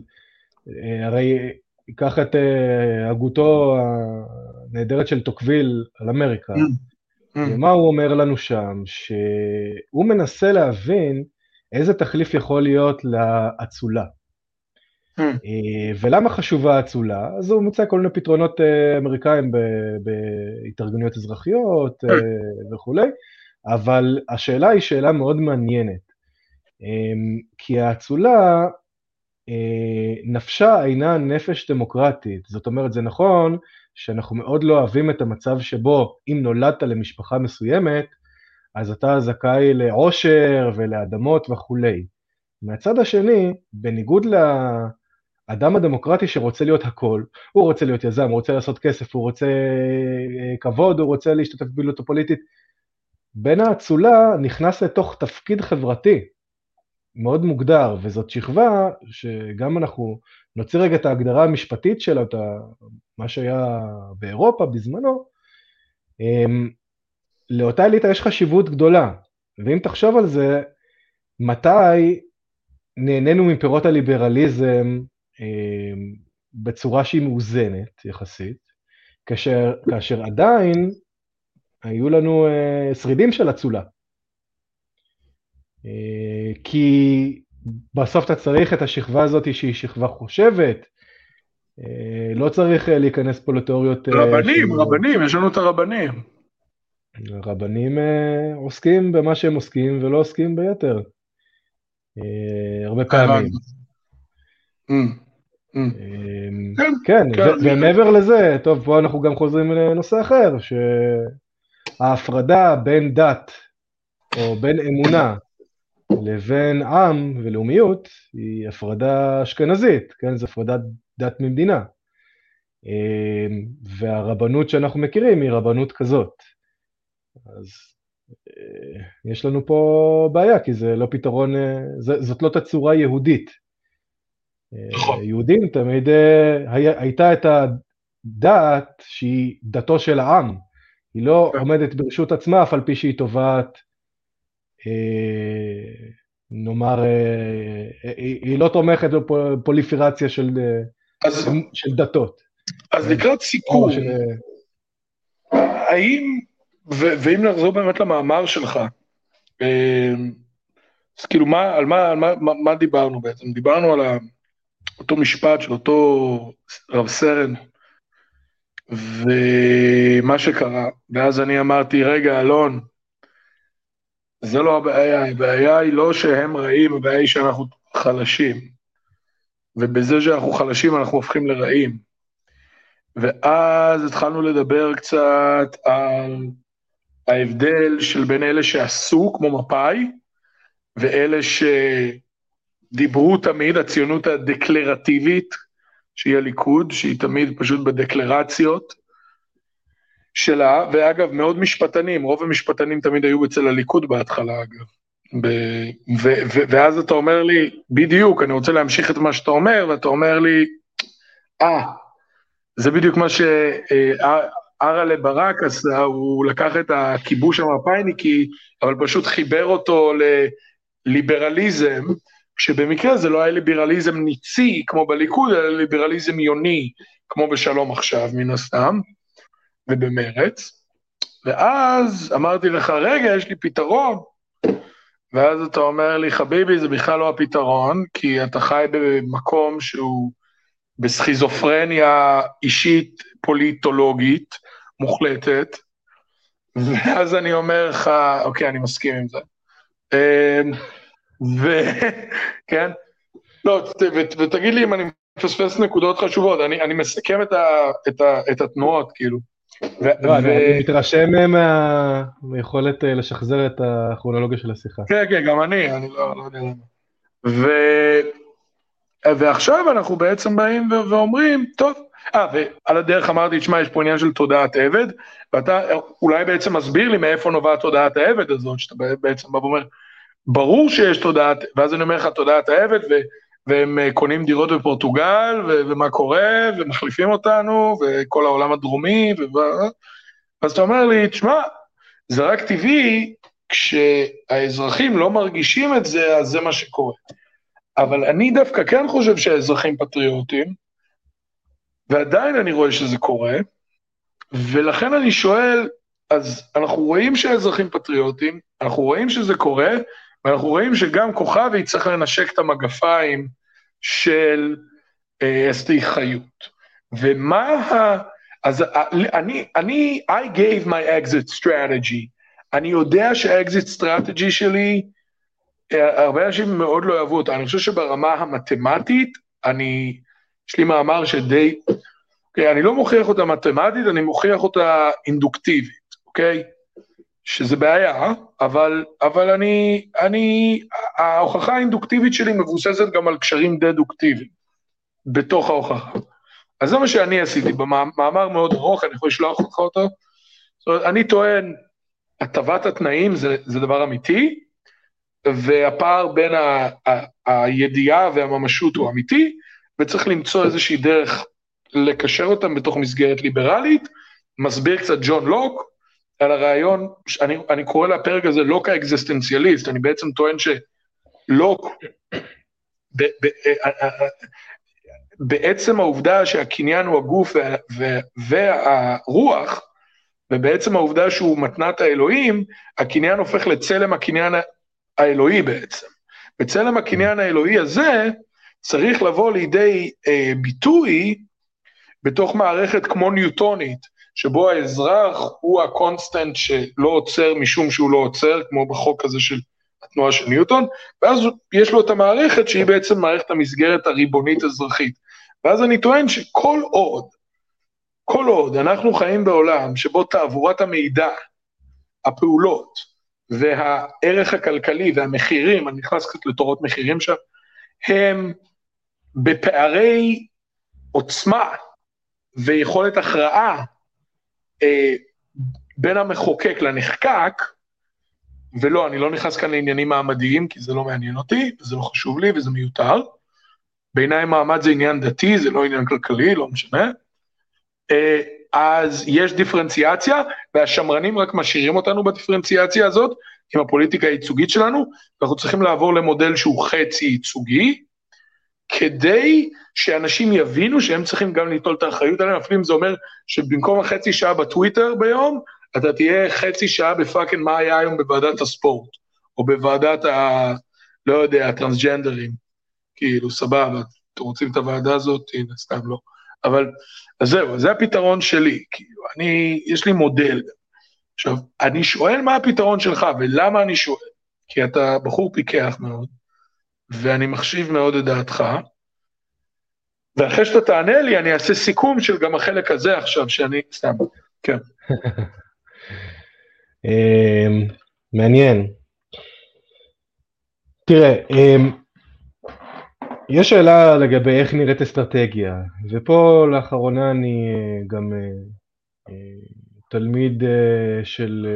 אה, הרי ייקח את אה, הגותו הנהדרת של טוקוויל על אמריקה, mm. Mm. ומה הוא אומר לנו שם? שהוא מנסה להבין איזה תחליף יכול להיות לאצולה. Mm. אה, ולמה חשובה האצולה? אז הוא מוצא כל מיני פתרונות אה, אמריקאים בהתארגנויות אזרחיות mm. וכולי, אבל השאלה היא שאלה מאוד מעניינת. כי האצולה, נפשה אינה נפש דמוקרטית. זאת אומרת, זה נכון שאנחנו מאוד לא אוהבים את המצב שבו אם נולדת למשפחה מסוימת, אז אתה זכאי לעושר ולאדמות וכולי. מהצד השני, בניגוד לאדם הדמוקרטי שרוצה להיות הכל, הוא רוצה להיות יזם, הוא רוצה לעשות כסף, הוא רוצה אה, כבוד, הוא רוצה להשתתף בפעילות הפוליטית, בן האצולה נכנס לתוך תפקיד חברתי מאוד מוגדר, וזאת שכבה שגם אנחנו נוציא רגע את ההגדרה המשפטית שלה, את מה שהיה באירופה בזמנו, אמ, לאותה אליטה יש חשיבות גדולה. ואם תחשוב על זה, מתי נהנינו מפירות הליברליזם אמ, בצורה שהיא מאוזנת יחסית, כאשר, כאשר עדיין היו לנו אה, שרידים של אצולה. אה, כי בסוף אתה צריך את השכבה הזאת שהיא שכבה חושבת, אה, לא צריך אה, להיכנס פה לתיאוריות... רבנים, של... רבנים, יש לנו את הרבנים. רבנים עוסקים במה שהם עוסקים ולא עוסקים ביתר. הרבה פעמים. כן, כן, כן ומעבר לזה, טוב, פה אנחנו גם חוזרים לנושא אחר, שההפרדה בין דת או בין אמונה לבין עם ולאומיות היא הפרדה אשכנזית, כן? זו הפרדת דת ממדינה. אמ, והרבנות שאנחנו מכירים היא רבנות כזאת. אז אה, יש לנו פה בעיה, כי זה לא פתרון, אה, זאת לא תצורה יהודית נכון. יהודים תמיד אה, הייתה את הדת שהיא דתו של העם. היא לא כן. עומדת ברשות עצמה, אף על פי שהיא תובעת, אה, נאמר, אה, היא היא לא תומכת בפוליפירציה של, אה, אז, של דתות. אז לקראת או סיכום, של- האם, ו- ואם נחזור באמת למאמר שלך, אה, אז כאילו, מה, על מה, על מה, מה, מה דיברנו בעצם? דיברנו על ה- אותו משפט של אותו רב סרן, ומה שקרה, ואז אני אמרתי, רגע, אלון, זה לא הבעיה, הבעיה היא לא שהם רעים, הבעיה היא שאנחנו חלשים. ובזה שאנחנו חלשים אנחנו הופכים לרעים. ואז התחלנו לדבר קצת על ההבדל של בין אלה שעשו, כמו מפא"י, ואלה שדיברו תמיד, הציונות הדקלרטיבית, שהיא הליכוד, שהיא תמיד פשוט בדקלרציות שלה, ואגב, מאוד משפטנים, רוב המשפטנים תמיד היו אצל הליכוד בהתחלה, אגב. ב... ו... ו... ואז אתה אומר לי, בדיוק, אני רוצה להמשיך את מה שאתה אומר, ואתה לי, אה, זה בדיוק מה שאראלה ברק עשה, הוא לקח את הכיבוש המפא"יניקי, אבל פשוט חיבר אותו לליברליזם, כשבמקרה זה לא היה ליברליזם ניצי כמו בליכוד, אלא ליברליזם יוני, כמו בשלום עכשיו, מן הסתם, ובמרץ. ואז אמרתי לך, רגע, יש לי פתרון. ואז אתה אומר לי, חביבי, זה בכלל לא הפתרון, כי אתה חי במקום שהוא בסכיזופרניה אישית פוליטולוגית מוחלטת, ואז אני אומר לך, אוקיי, אני מסכים עם זה. אמ, ו... כן? לא, ותגיד לי אם אני מפספס נקודות חשובות, אני, אני מסכם את, ה, את, ה, את התנועות, כאילו. לא, אני, מתרשם מה... מיכולת אה, לשחזר את הכרונולוגיה של השיחה. כן, כן, גם אני, אני לא, לא יודע למה. ו... ועכשיו אנחנו בעצם באים ואומרים, טוב, אה, ועל הדרך אמרתי, תשמע, יש פה עניין של תודעת עבד, ואתה אולי בעצם מסביר לי מאיפה נובעת תודעת העבד הזאת, שאתה בעצם בא ואומר, ברור שיש תודעת, ואז אני אומר לך, תודעת העבד, ו- והם אה, קונים דירות בפורטוגל, ו- ומה קורה, ומחליפים אותנו, וכל העולם הדרומי, ו... אז אתה אומר לי, תשמע, זה רק טבעי, כשהאזרחים לא מרגישים את זה, אז זה מה שקורה. אבל אני דווקא כן חושב שהאזרחים פטריוטים, ועדיין אני רואה שזה קורה, ולכן אני שואל, אז אנחנו רואים שהאזרחים פטריוטים, אנחנו רואים שזה קורה, ואנחנו רואים שגם כוכבי צריך לנשק את המגפיים של אה, אסתי חיות. ומה ה... אז אני, אני, I gave my exit strategy. אני יודע שה exit strategy שלי הרבה אנשים מאוד לא אהבו אותה, אני חושב שברמה המתמטית, אני, יש לי מאמר שדי, אוקיי, אני לא מוכיח אותה מתמטית, אני מוכיח אותה אינדוקטיבית, אוקיי? שזה בעיה, אבל, אבל אני, אני, ההוכחה האינדוקטיבית שלי מבוססת גם על קשרים דדוקטיביים בתוך ההוכחה. אז זה מה שאני עשיתי במאמר מאוד ארוך, אני יכול לשלוח לך אותו. זאת אומרת, אני טוען, הטבת התנאים זה, זה דבר אמיתי, והפער בין ה, ה, הידיעה והממשות הוא אמיתי, וצריך למצוא איזושהי דרך לקשר אותם בתוך מסגרת ליברלית. מסביר קצת ג'ון לוק על הרעיון, אני, אני קורא לפרק הזה לוק האקזיסטנציאליסט, אני בעצם טוען שלוק, ב, ב, בעצם העובדה שהקניין הוא הגוף וה, וה, והרוח, ובעצם העובדה שהוא מתנת האלוהים, הקניין הופך לצלם הקניין האלוהי בעצם. בצלם הקניין האלוהי הזה צריך לבוא לידי אה, ביטוי בתוך מערכת כמו ניוטונית, שבו האזרח הוא ה constant שלא עוצר משום שהוא לא עוצר, כמו בחוק הזה של התנועה של ניוטון, ואז יש לו את המערכת שהיא בעצם מערכת המסגרת הריבונית אזרחית. ואז אני טוען שכל עוד, כל עוד אנחנו חיים בעולם שבו תעבורת המידע, הפעולות, והערך הכלכלי והמחירים, אני נכנס קצת לתורות מחירים שם, הם בפערי עוצמה ויכולת הכרעה בין המחוקק לנחקק, ולא, אני לא נכנס כאן לעניינים מעמדיים, כי זה לא מעניין אותי, וזה לא חשוב לי, וזה מיותר, בעיניי מעמד זה עניין דתי, זה לא עניין כלכלי, לא משנה. אה, אז יש דיפרנציאציה, והשמרנים רק משאירים אותנו בדיפרנציאציה הזאת, עם הפוליטיקה הייצוגית שלנו, ואנחנו צריכים לעבור למודל שהוא חצי ייצוגי, כדי שאנשים יבינו שהם צריכים גם ליטול את האחריות עליהם, אפילו אם זה אומר שבמקום החצי שעה בטוויטר ביום, אתה תהיה חצי שעה בפאקינג מה היה היום בוועדת הספורט, או בוועדת ה... לא יודע, הטרנסג'נדרים. כאילו, סבבה, אתם רוצים את הוועדה הזאת? הנה, סתם לא. אבל, אז זהו, זה הפתרון שלי. כאילו, אני, יש לי מודל. עכשיו, אני שואל מה הפתרון שלך, ולמה אני שואל? כי אתה בחור פיקח מאוד, ואני מחשיב מאוד את דעתך, ואחרי שאתה תענה לי, אני אעשה סיכום של גם החלק הזה עכשיו, שאני, סתם, כן. אמ, מעניין. תראה, אמ, יש שאלה לגבי איך נראית אסטרטגיה, ופה לאחרונה אני אה, גם אה, אה, תלמיד של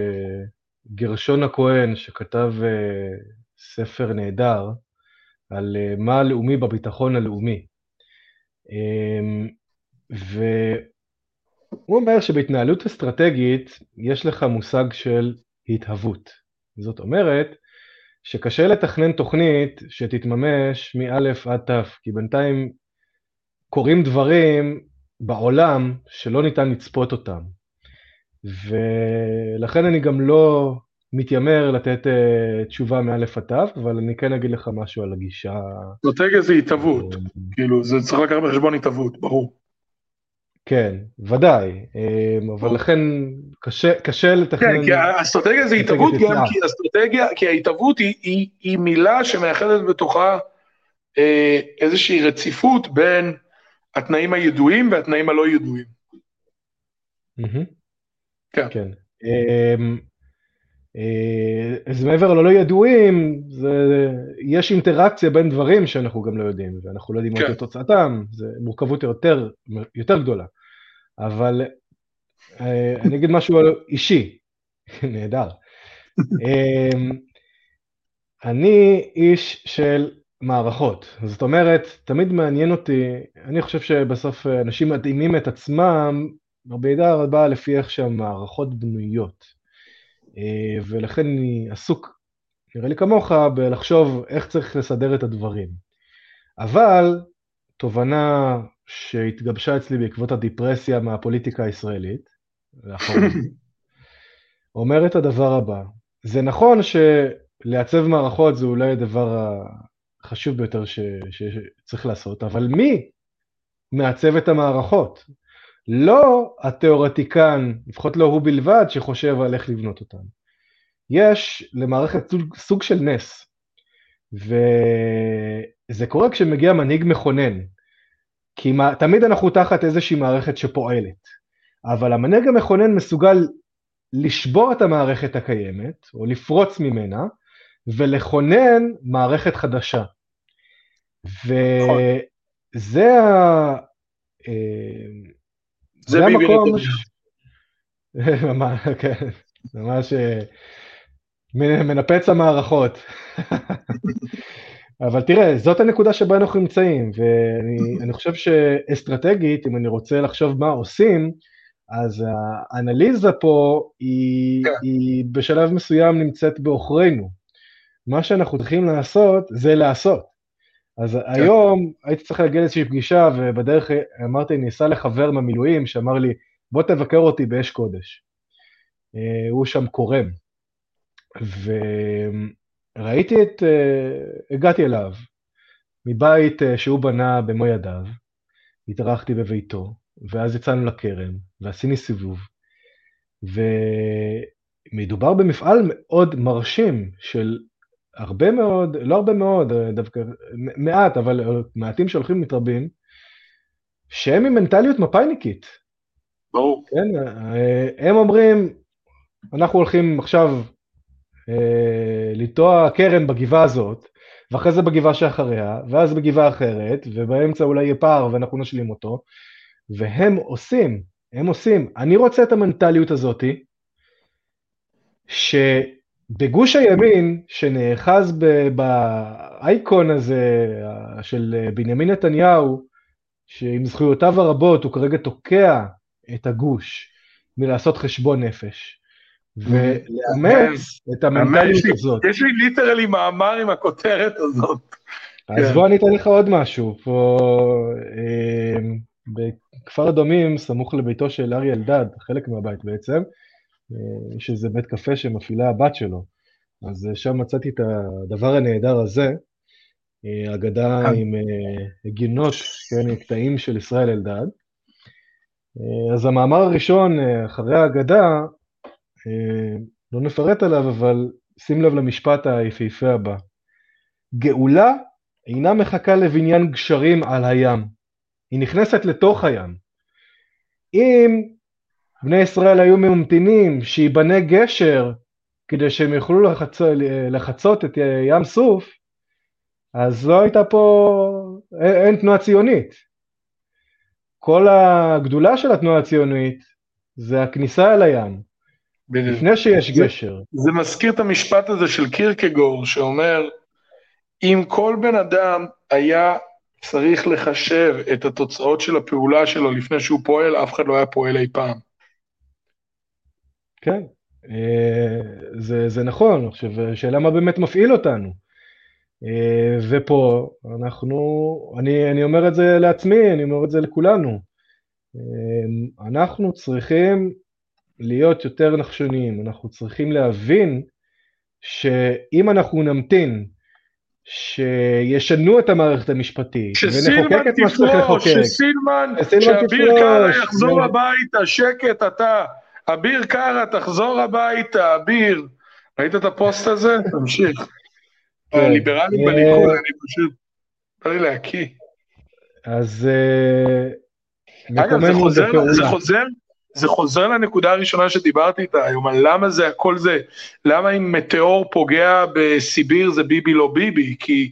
גרשון הכהן, שכתב ספר נהדר על מה הלאומי בביטחון הלאומי. אמ, והוא אומר שבהתנהלות אסטרטגית יש לך מושג של התהוות. זאת אומרת, שקשה לתכנן תוכנית שתתממש מאלף עד תף, כי בינתיים קורים דברים בעולם שלא ניתן לצפות אותם. ולכן אני גם לא מתיימר לתת uh, תשובה מאלף עד תף, אבל אני כן אגיד לך משהו על הגישה. אסטרטגיה זה התהוות, אה, כאילו זה צריך לקחת בחשבון התהוות, ברור. כן, ודאי, אמ, אבל לכן קשה, קשה לתכנן... כן, כי האסטרטגיה זה התהוות גם כי אסטרטגיה, כי ההתהוות היא, היא, היא מילה שמאחדת בתוכה אה, איזושהי רציפות בין התנאים הידועים והתנאים הלא ידועים. כן. כן. אמ, אה, אז מעבר ללא ידועים, זה, יש אינטראקציה בין דברים שאנחנו גם לא יודעים, ואנחנו לא יודעים מה כן. תוצאתם, זו מורכבות יותר, יותר גדולה. אבל אה, אני אגיד משהו אישי, נהדר. אמ, אני איש של מערכות, זאת אומרת, תמיד מעניין אותי, אני חושב שבסוף אנשים מתאימים את עצמם, הרבה באה לפי איך שהמערכות בנויות. אה, ולכן אני עסוק, נראה לי כמוך, בלחשוב איך צריך לסדר את הדברים. אבל תובנה שהתגבשה אצלי בעקבות הדיפרסיה מהפוליטיקה הישראלית, אומר את הדבר הבא, זה נכון שלעצב מערכות זה אולי הדבר החשוב ביותר ש, שצריך לעשות, אבל מי מעצב את המערכות? לא התיאורטיקן, לפחות לא הוא בלבד, שחושב על איך לבנות אותן. יש למערכת סוג, של נס, וזה קורה כשמגיע מנהיג מכונן, כי מה, תמיד אנחנו תחת איזושהי מערכת שפועלת, אבל המנהיג המכונן מסוגל לשבור את המערכת הקיימת, או לפרוץ ממנה, ולכונן מערכת חדשה. וזה ה... זה המקום... כן, ממש אה, מנפץ המערכות. אבל תראה, זאת הנקודה שבה אנחנו נמצאים, ואני חושב שאסטרטגית, אם אני רוצה לחשוב מה עושים, אז האנליזה פה היא, כן. היא בשלב מסוים נמצאת בעוכרינו. מה שאנחנו צריכים לעשות, זה לעשות. אז כן. היום הייתי צריך להגיע לאיזושהי פגישה, ובדרך אמרתי, אני אסע לחבר מהמילואים, שאמר לי, בוא תבקר אותי באש קודש. אה, הוא שם קורם. וראיתי את, אה, הגעתי אליו, מבית אה, שהוא בנה במו ידיו, התארחתי בביתו, ואז יצאנו לכרם, ועשיני סיבוב. ומדובר במפעל מאוד מרשים של הרבה מאוד, לא הרבה מאוד, דווקא מעט, אבל מעטים שהולכים ומתרבים, שהם עם מנטליות מפאיניקית. ברור. כן, הם אומרים, אנחנו הולכים עכשיו אה, לטוע קרן בגבעה הזאת, ואחרי זה בגבעה שאחריה, ואז בגבעה אחרת, ובאמצע אולי יהיה פער ואנחנו נשלים אותו, והם עושים, הם עושים. אני רוצה את המנטליות הזאתי, ש... בגוש הימין, שנאחז ב- באייקון הזה של אה, בנימין נתניהו, שעם זכויותיו הרבות הוא כרגע תוקע את הגוש מלעשות חשבון נפש. ולאמץ את המנטליות הזאת. יש לי ליטרלי מאמר עם הכותרת הזאת. אז כן. בוא אני אתן לך עוד משהו. פה אה, בכפר אדומים, סמוך לביתו של אריה אלדד, חלק מהבית בעצם, יש איזה בית קפה שמפעילה הבת שלו. אז אה, שם מצאתי את הדבר הנהדר הזה, אה, אגדה אה. עם אה, הגיונות, כן, קטעים של ישראל אלדד. אה, אז המאמר הראשון, אה, אחרי האגדה, אה, לא נפרט עליו, אבל שים לב למשפט היפהפה הבא. גאולה אינה מחכה לבניין גשרים על הים, היא נכנסת לתוך הים. אם בני ישראל היו ממתינים שייבנה גשר כדי שהם יוכלו לחצ... לחצות את ים סוף, אז לא הייתה פה, אין, אין תנועה ציונית. כל הגדולה של התנועה הציונית זה הכניסה אל הים, בדיוק. לפני שיש זה- גשר. זה מזכיר את המשפט הזה של קירקגור, שאומר, אם כל בן אדם היה צריך לחשב את התוצאות של הפעולה שלו לפני שהוא פועל, אף אחד לא היה פועל אי פעם. כן, אה, זה, זה נכון, עכשיו, השאלה מה באמת מפעיל אותנו. אה, ופה אנחנו, אני, אני אומר את זה לעצמי, אני אומר את זה לכולנו. אה, אנחנו צריכים להיות יותר נחשוניים, אנחנו צריכים להבין שאם אנחנו נמתין שישנו את המערכת המשפטית ונחוקק את מה שצריך תפרוש, לחוקק, שסילמן, שסילמן שאביר תפרוש, קארה יחזור הביתה, שקט אתה. אביר קארה, תחזור הביתה, אביר. ראית את הפוסט הזה? תמשיך. כן. הליברלים אה, בליכוד, אני פשוט... בא לי להקיא. אז אה, אגב, זה חוזר. זה חוזר, זה חוזר לנקודה הראשונה שדיברתי איתה היום, על למה זה הכל זה, למה אם מטאור פוגע בסיביר זה ביבי לא ביבי, כי,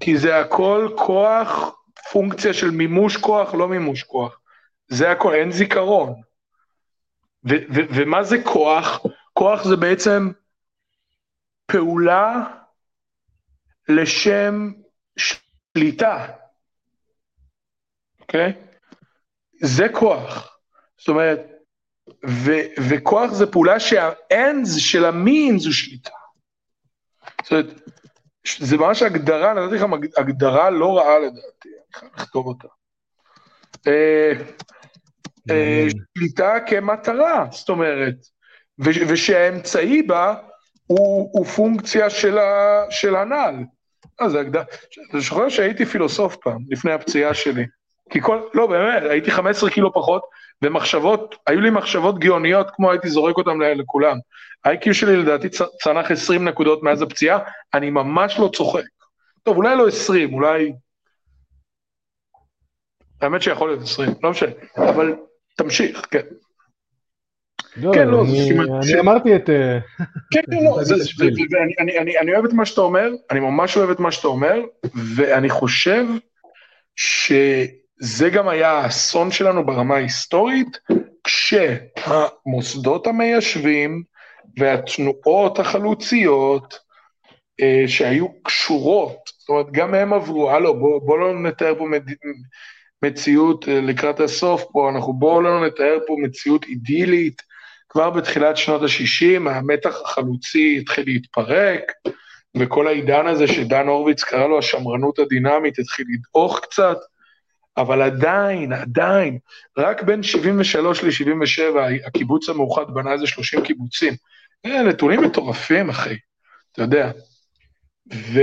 כי זה הכל כוח, פונקציה של מימוש כוח, לא מימוש כוח. זה הכל, אין זיכרון. ו- ו- ומה זה כוח? כוח זה בעצם פעולה לשם שליטה, אוקיי? זה כוח. זאת אומרת, ו- וכוח זה פעולה שהאנדס של המינס הוא שליטה. זאת אומרת, זה ממש הגדרה, נתתי לכם הג- הגדרה לא רעה לדעתי, אני חייב לכתוב אותה. אה, שליטה כמטרה, זאת אומרת, ושהאמצעי בה הוא, הוא פונקציה של, ה- של הנ"ל. אה, זה הגדרה, אתה זוכר שהייתי פילוסוף פעם, לפני הפציעה שלי. כי כל, לא באמת, הייתי 15 קילו פחות, ומחשבות, היו לי מחשבות גאוניות כמו הייתי זורק אותן לכולם. ה-IQ שלי לדעתי צנח 20 נקודות מאז הפציעה, אני ממש לא צוחק. טוב, אולי לא 20, אולי... האמת שיכול להיות 20, לא משנה, אבל תמשיך, כן. לא, כן, לא, אני, סימן- אני אמרתי את... אה, כן, כן, לא, זה- זה אני- אני- אני אוהב את מה שאתה אומר, אני ממש אוהב את מה שאתה אומר, ואני חושב שזה גם היה האסון שלנו ברמה ההיסטורית, כשהמוסדות המיישבים והתנועות החלוציות אה, שהיו קשורות, זאת אומרת, גם הם עברו, הלו, בוא, בוא לא נתאר פה מד... מציאות אה, לקראת הסוף פה, אנחנו בואו לא נתאר פה מציאות אידילית, כבר בתחילת שנות ה-60 המתח החלוצי התחיל להתפרק, וכל העידן הזה שדן הורוביץ קרא לו השמרנות הדינמית התחיל לדעוך קצת, אבל עדיין, עדיין, רק בין 73 ל-77 הקיבוץ המאוחד בנה איזה 30 קיבוצים. אה, נתונים מטורפים, אחי, אתה יודע. ו...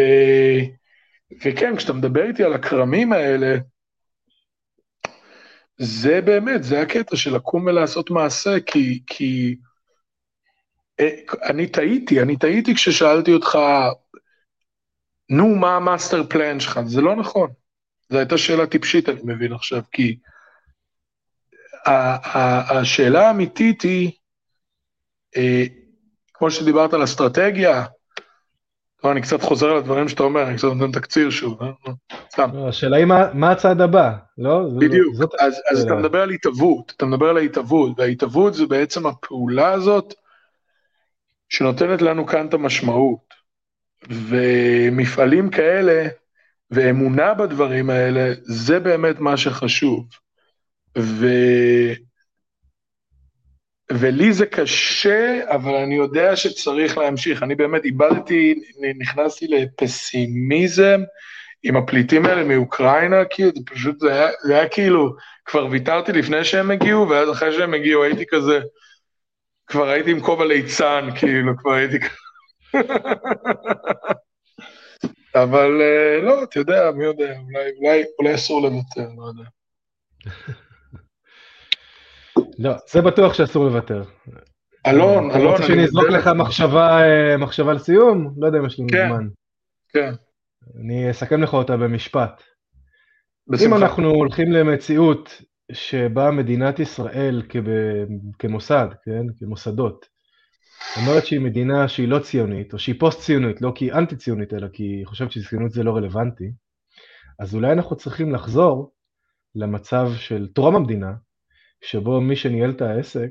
וכן, כשאתה מדבר איתי על הכרמים האלה, זה באמת, זה הקטע של לקום ולעשות מעשה, כי, כי אה, אני טעיתי, אני טעיתי כששאלתי אותך, נו, מה המאסטר פלן שלך? זה לא נכון. זו הייתה שאלה טיפשית, אני מבין עכשיו, כי השאלה האמיתית היא, אה, כמו שדיברת על אסטרטגיה, טוב, אני קצת חוזר על הדברים שאתה אומר, אני קצת נותן תקציר שוב, אה? סתם. לא, השאלה היא מה, הצעד הבא, לא? בדיוק, אז, אז אתה השאלה. מדבר על התהוות, אתה מדבר על ההתהוות, וההתהוות זה בעצם הפעולה הזאת שנותנת לנו כאן את המשמעות. ומפעלים כאלה, ואמונה בדברים האלה, זה באמת מה שחשוב. ו... ולי זה קשה, אבל אני יודע שצריך להמשיך. אני באמת איבדתי, נכנסתי לפסימיזם עם הפליטים האלה מאוקראינה, כאילו, זה פשוט, זה היה, זה היה כאילו, כבר ויתרתי לפני שהם הגיעו, ואז אחרי שהם הגיעו הייתי כזה, כבר הייתי עם כובע ליצן, כאילו, כבר הייתי. אבל אה, לא, אתה יודע, מי יודע, אולי, אולי, אולי אסור לוותר, לא יודע. לא, זה בטוח שאסור לוותר. אלון, אלון, רוצה שאני אזרוק לך מחשבה, אה, מחשבה לסיום? לא יודע אם יש לנו כן. זמן. כן, אני אסכם לך אותה במשפט. אם בשמחה. אנחנו הולכים למציאות שבה מדינת ישראל כב... כמוסד, כן, כמוסדות, אומרת שהיא מדינה שהיא לא ציונית, או שהיא פוסט-ציונית, לא כי היא אנטי-ציונית, אלא כי היא חושבת שציונות זה לא רלוונטי, אז אולי אנחנו צריכים לחזור למצב של טרום המדינה, שבו מי שניהל את העסק,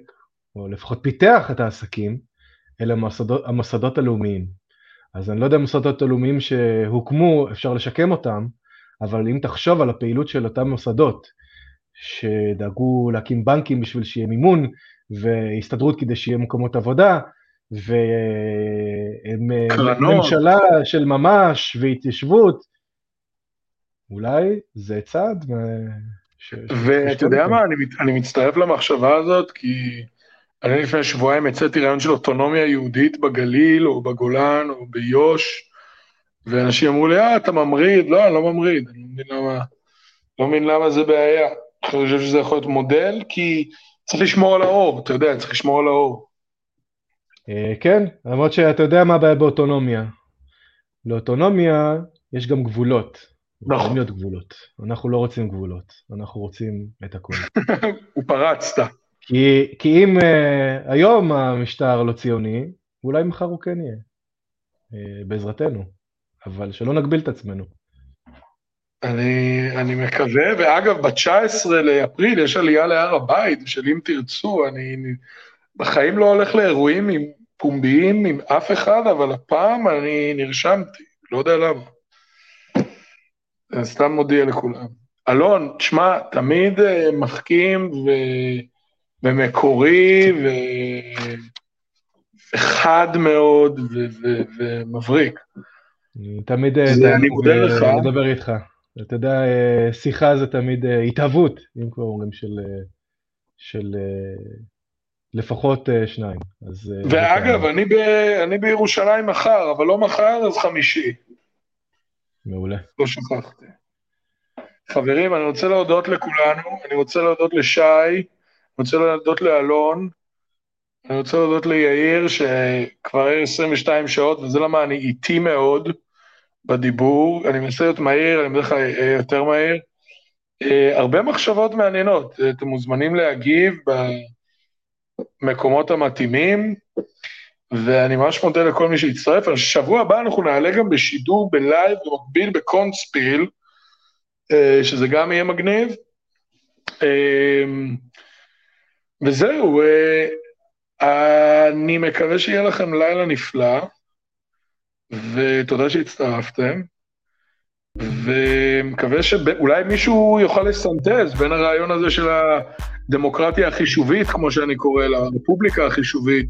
או לפחות פיתח את העסקים, אלה המוסדות, המוסדות הלאומיים. אז אני לא יודע אם המוסדות הלאומיים שהוקמו, אפשר לשקם אותם, אבל אם תחשוב על הפעילות של אותם מוסדות, שדאגו להקים בנקים בשביל שיהיה מימון, והסתדרות כדי שיהיה מקומות עבודה. וממשלה של ממש, והתיישבות, אולי זה צעד ש- ואתה יודע. מה, אני, אני מצטרף למחשבה הזאת, כי אני לפני שבועיים הצאתי רעיון של אוטונומיה יהודית בגליל, או בגולן, או ביו"ש, ואנשים אמרו לי, אה, אתה ממריד, לא, אני לא ממריד, אני לא מבין למה, לא מבין למה זה בעיה. אני חושב שזה יכול להיות מודל, כי צריך לשמור על האור, אתה יודע, צריך לשמור על האור. אה, כן, למרות שאתה יודע מה הבעיה באוטונומיה. לאוטונומיה יש גם גבולות. נכון. יכולים להיות גבולות. אנחנו לא רוצים גבולות, אנחנו רוצים את הכול. הוא פרצת. כי, כי אם uh, היום המשטר לא ציוני, אולי מחר הוא כן יהיה, uh, בעזרתנו. אבל שלא נגביל את עצמנו. אני, אני מקווה, ואגב, ב-19 לאפריל יש עלייה להר הבית, של אם תרצו, אני אני בחיים לא הולך לאירועים עם פומביים עם אף אחד, אבל הפעם אני נרשמתי, לא יודע למה. סתם מודיע לכולם. אלון, תשמע, תמיד אה, מחכים ו... ומקורי ו... וחד מאוד ו... ו... ומבריק. תמיד אה, אני מודה אה, לך. לדבר איתך. אתה יודע, אה, שיחה זה תמיד אה, התהוות, אם כבר אומרים, של, אה, של אה, לפחות אה, שניים. אז, אה, ואגב, אני, ב... אני בירושלים מחר, אבל לא מחר, אז חמישי. מעולה. לא שכחתי. חברים, אני רוצה להודות לכולנו, אני רוצה להודות לשי, אני רוצה להודות לאלון, אני רוצה להודות ליאיר, שכבר היה 22 שעות, וזה למה אני איטי מאוד בדיבור, אני מנסה להיות מהיר, אני בדרך כלל אהיה יותר מהיר. אה, הרבה מחשבות מעניינות, אה, אתם מוזמנים להגיב במקומות המתאימים, ואני ממש מודה לכל מי שהצטרף. שבוע הבא אנחנו נעלה גם בשידור בלייב במקביל בקונספיל, אה, שזה גם יהיה מגניב. אה, וזהו, אה, אני מקווה שיהיה לכם לילה נפלא, ותודה שהצטרפתם, ומקווה שאולי מישהו יוכל לסנטז בין הרעיון הזה של הדמוקרטיה החישובית, כמו שאני קורא לה, הרפובליקה החישובית,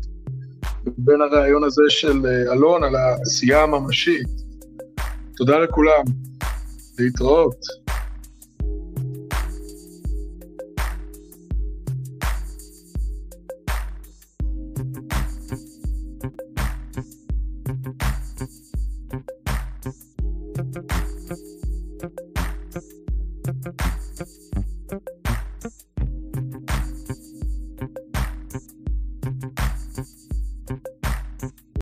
בין הרעיון הזה של אה, אלון על העשייה הממשית. תודה לכולם, להתראות.